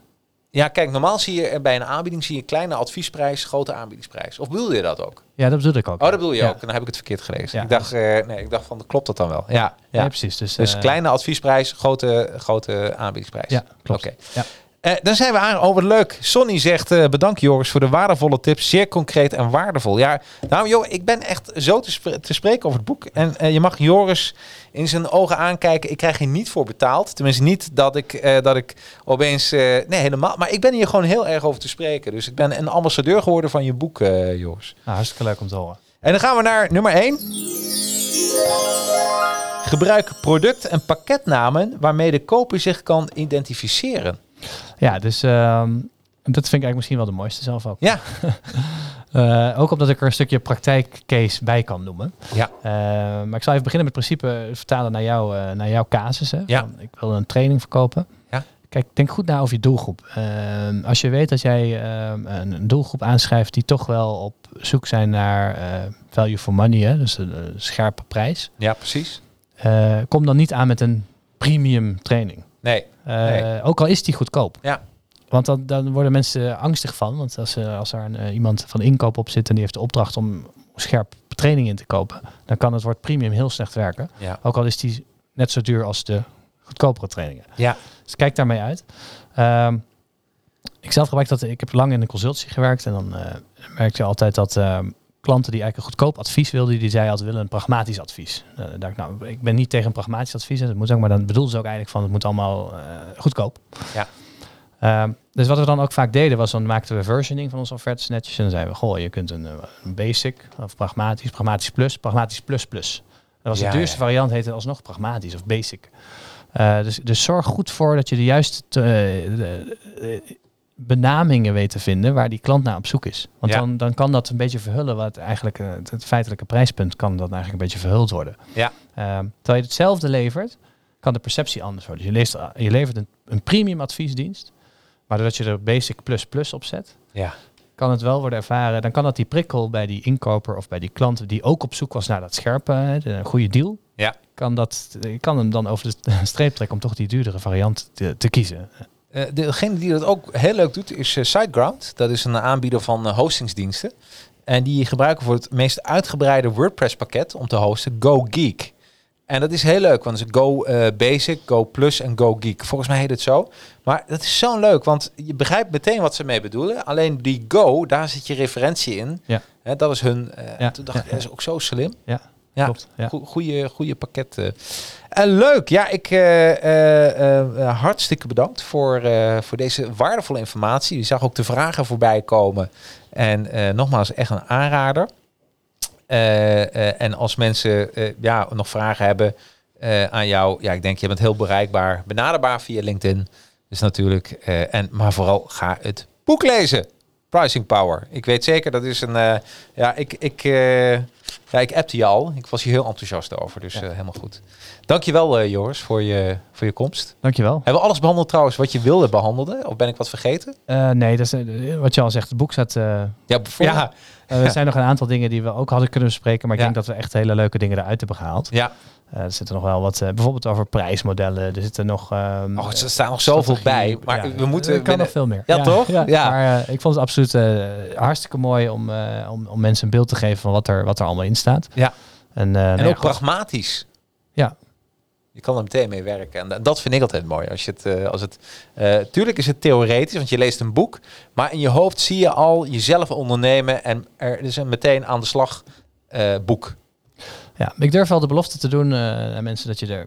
Ja, kijk, normaal zie je bij een aanbieding zie je kleine adviesprijs, grote aanbiedingsprijs. Of bedoel je dat ook? Ja, dat bedoel ik ook. Oh, dat bedoel je Ja. ook. Dan heb ik het verkeerd gelezen. Ja, ik dacht, eh, nee, ik dacht van, klopt dat dan wel? Ja, ja. Precies. Dus, Dus eh, kleine adviesprijs, grote, grote aanbiedingsprijs. Ja, klopt. Oké. Ja. Eh, dan zijn we aan. Oh, wat leuk. Sonny zegt, eh bedankt Joris voor de waardevolle tips. Zeer concreet en waardevol. Ja, nou joh, ik ben echt zo te, spre- te spreken over het boek. En eh, je mag Joris in zijn ogen aankijken. Ik krijg hier niet voor betaald. Tenminste niet dat ik, dat ik opeens... nee, helemaal. Maar ik ben hier gewoon heel erg over te spreken. Dus ik ben een ambassadeur geworden van je boek, Joris. Nou, hartstikke leuk om te horen. En dan gaan we naar nummer 1. Gebruik product- en pakketnamen waarmee de koper zich kan identificeren. Ja, dus ehm, dat vind ik eigenlijk misschien wel de mooiste zelf ook. Ja, Eh, ook omdat ik er een stukje praktijkcase bij kan noemen. ja, Eh, maar ik zal even beginnen met het principe vertalen naar, jou, eh, naar jouw casus. Hè, Ja. Van, ik wil een training verkopen. Ja. Kijk, denk goed na over je doelgroep. Ehm, als je weet dat jij ehm, een, een doelgroep aanschrijft die toch wel op zoek zijn naar value for money, hè, dus een, een scherpe prijs, ja, precies. kom dan niet aan met een premium training. Nee, Eh, Nee. Ook al is die goedkoop. Ja. Want dan, dan worden mensen angstig van. Want als, eh, als er een, eh, iemand van inkoop op zit en die heeft de opdracht om scherp training in te kopen, dan kan het woord premium heel slecht werken. ja, Ook al is die net zo duur als de goedkopere trainingen. ja, Dus kijk daarmee uit. Ehm, ik zelf gebruik dat. Ik heb lang in een consultancy gewerkt en dan eh merkte je altijd dat ehm, klanten die eigenlijk een goedkoop advies wilden, die zeiden altijd willen een pragmatisch advies. Eh, dacht ik, nou, ik ben niet tegen een pragmatisch advies. Dat moet ook, maar dan bedoelden ze ook eigenlijk van het moet allemaal eh, goedkoop. Ja. Ehm, dus wat we dan ook vaak deden was dan maakten we versioning van onze offertes netjes en dan zeiden we, goh, je kunt een, eh, een basic of pragmatisch, pragmatisch plus, pragmatisch plus plus. Dat was Ja, de duurste ja. variant, heette alsnog pragmatisch of basic. Dus, dus zorg goed voor dat je de juiste benamingen weet te vinden waar die klant naar op zoek is. Want Ja. dan, dan kan dat een beetje verhullen wat eigenlijk eh, het, het feitelijke prijspunt kan dan eigenlijk een beetje verhuld worden. Ja. Ehm, terwijl je hetzelfde levert, kan de perceptie anders worden. Dus je, leest, je levert een, een premium adviesdienst, maar doordat je er basic plus plus op zet, ja, kan het wel worden ervaren. Dan kan dat die prikkel bij die inkoper of bij die klant die ook op zoek was naar dat scherpe, de goede deal. Ja. Kan, dat, je kan hem dan over de streep trekken om toch die duurdere variant te, te kiezen. Eh, degene die dat ook heel leuk doet is eh, SiteGround. Dat is een aanbieder van eh, hostingsdiensten. En die gebruiken voor het meest uitgebreide WordPress pakket om te hosten Go Geek. En dat is heel leuk, want het is Go Basic, Go Plus en Go Geek. Volgens mij heet het zo. Maar dat is zo leuk, want je begrijpt meteen wat ze mee bedoelen. Alleen die Go, daar zit je referentie in. Ja. Dat is hun. Ja, Toen dacht ik, ja, dat is ook zo slim. Ja, Ja, klopt. Ja. Goe- Goeie, goede pakketten. En leuk. Ja, ik eh, eh, eh, hartstikke bedankt voor, eh, voor deze waardevolle informatie. Je zag ook de vragen voorbij komen. En eh, nogmaals, echt een aanrader. Eh, eh, en als mensen eh, ja, nog vragen hebben eh, aan jou, ja, ik denk je bent heel bereikbaar, benaderbaar via LinkedIn. Dus natuurlijk. eh, en, maar vooral ga het boek lezen. Pricing Power. Ik weet zeker, dat is een. eh, ja, ik, ik, eh, ja, ik appte je al. Ik was hier heel enthousiast over. Dus Ja. eh, helemaal goed. Dankjewel, eh Joris, voor je, voor je komst. Dankjewel. Hebben we alles behandeld trouwens wat je wilde behandelen? Of ben ik wat vergeten? Eh, nee, dat is, wat je al zegt, het boek eh, Ja, ja, er zijn nog een aantal dingen die we ook hadden kunnen bespreken, maar ik denk dat we echt hele leuke dingen eruit hebben gehaald. ja. Eh, er zitten nog wel wat, eh, bijvoorbeeld over prijsmodellen. Er zitten nog. ehm, Oh, er staat nog zoveel bij. Maar Ja, we moeten. Er kan nog veel meer. Ja, toch? Ja, Ja. Maar eh, ik vond het absoluut hartstikke mooi om, om, om mensen een beeld te geven van wat er, wat er allemaal in staat. Ja. En, En ook pragmatisch. Ja. Je kan er meteen mee werken. En da- dat vind ik altijd mooi. Als je het, als het, tuurlijk is het theoretisch, want je leest een boek. Maar in je hoofd zie je al jezelf ondernemen. En er is een meteen aan de slag boek. Ja, ik durf wel de belofte te doen eh, aan mensen dat je er,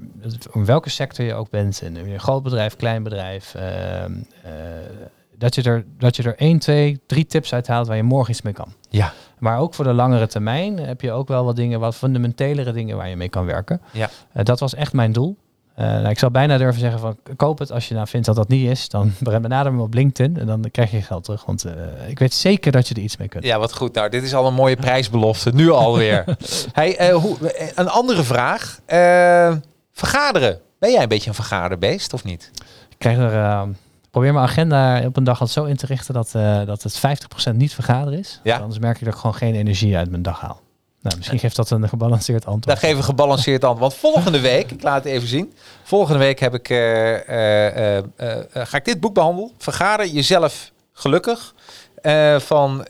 in welke sector je ook bent, in een groot bedrijf, klein bedrijf, ehm, eh, dat, je er, dat je er 1, 2, 3 tips uithaalt waar je morgen iets mee kan. Ja. Maar ook voor de langere termijn heb je ook wel wat dingen, wat fundamentelere dingen waar je mee kan werken. Ja. Eh, dat was echt mijn doel. Eh, nou, ik zou bijna durven zeggen van koop het als je nou vindt dat dat niet is. Dan benader me op LinkedIn en dan krijg je geld terug. Want eh, ik weet zeker dat je er iets mee kunt. Ja, wat goed. Nou, dit is al een mooie prijsbelofte. Nu alweer. hey, eh, hoe, een andere vraag. Vergaderen. Ben jij een beetje een vergaderbeest of niet? Ik krijg er, probeer mijn agenda op een dag altijd zo in te richten dat, dat het 50% niet vergaderen is. Ja. Anders merk ik dat ik gewoon geen energie uit mijn dag haal. Nou, misschien geeft dat een gebalanceerd antwoord. geven we gebalanceerd antwoord. Want volgende week, ik laat het even zien. Volgende week heb ik, eh, eh, eh, ga ik dit boek behandelen. Vergader jezelf gelukkig. Van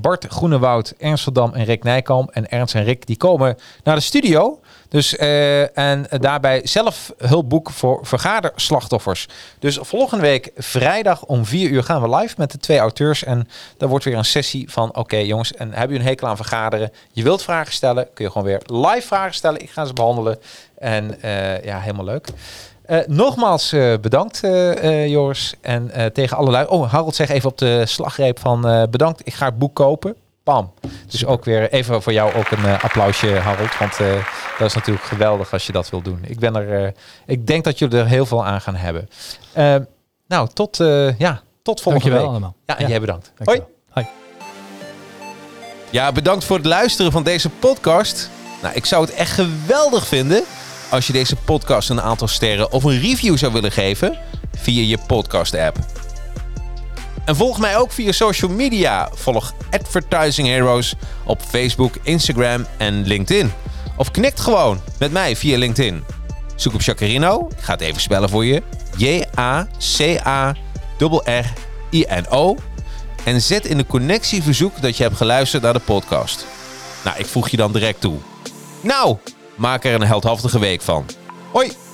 Bart Groenewoud, Ernst Dam en Rick Nijkamp. En Ernst en Rick die komen naar de studio. Dus, eh, en daarbij zelf hulpboek voor vergaderslachtoffers. Dus volgende week vrijdag om 4 uur gaan we live met de twee auteurs. En daar wordt weer een sessie van, oké jongens, en hebben jullie een hekel aan vergaderen? Je wilt vragen stellen, kun je gewoon weer live vragen stellen. Ik ga ze behandelen. En eh, ja, helemaal leuk. Eh, nogmaals bedankt, Joris. En tegen alle. Oh, Harold zegt even op de slagreep van bedankt. Ik ga het boek kopen. Pam. Dus ook weer even voor jou ook een eh, applausje, Harold. Want eh, dat is natuurlijk geweldig als je dat wil doen. Ik ben er. eh, ik denk dat jullie er heel veel aan gaan hebben. Eh, nou, tot, eh, ja, tot volgende Dankjewel week. allemaal. Ja, en jij bedankt. Hoi. Dankjewel. Hoi. Ja, bedankt voor het luisteren van deze podcast. Nou, ik zou het echt geweldig vinden als je deze podcast een aantal sterren of een review zou willen geven via je podcast app. En volg mij ook via social media. Volg Advertising Heroes op Facebook, Instagram en LinkedIn. Of connect gewoon met mij via LinkedIn. Zoek op Jacarino. Ik ga het even spellen voor je. J-A-C-A-R-R-I-N-O. En zet in de connectieverzoek dat je hebt geluisterd naar de podcast. Nou, ik voeg je dan direct toe. Nou, maak er een heldhaftige week van. Hoi!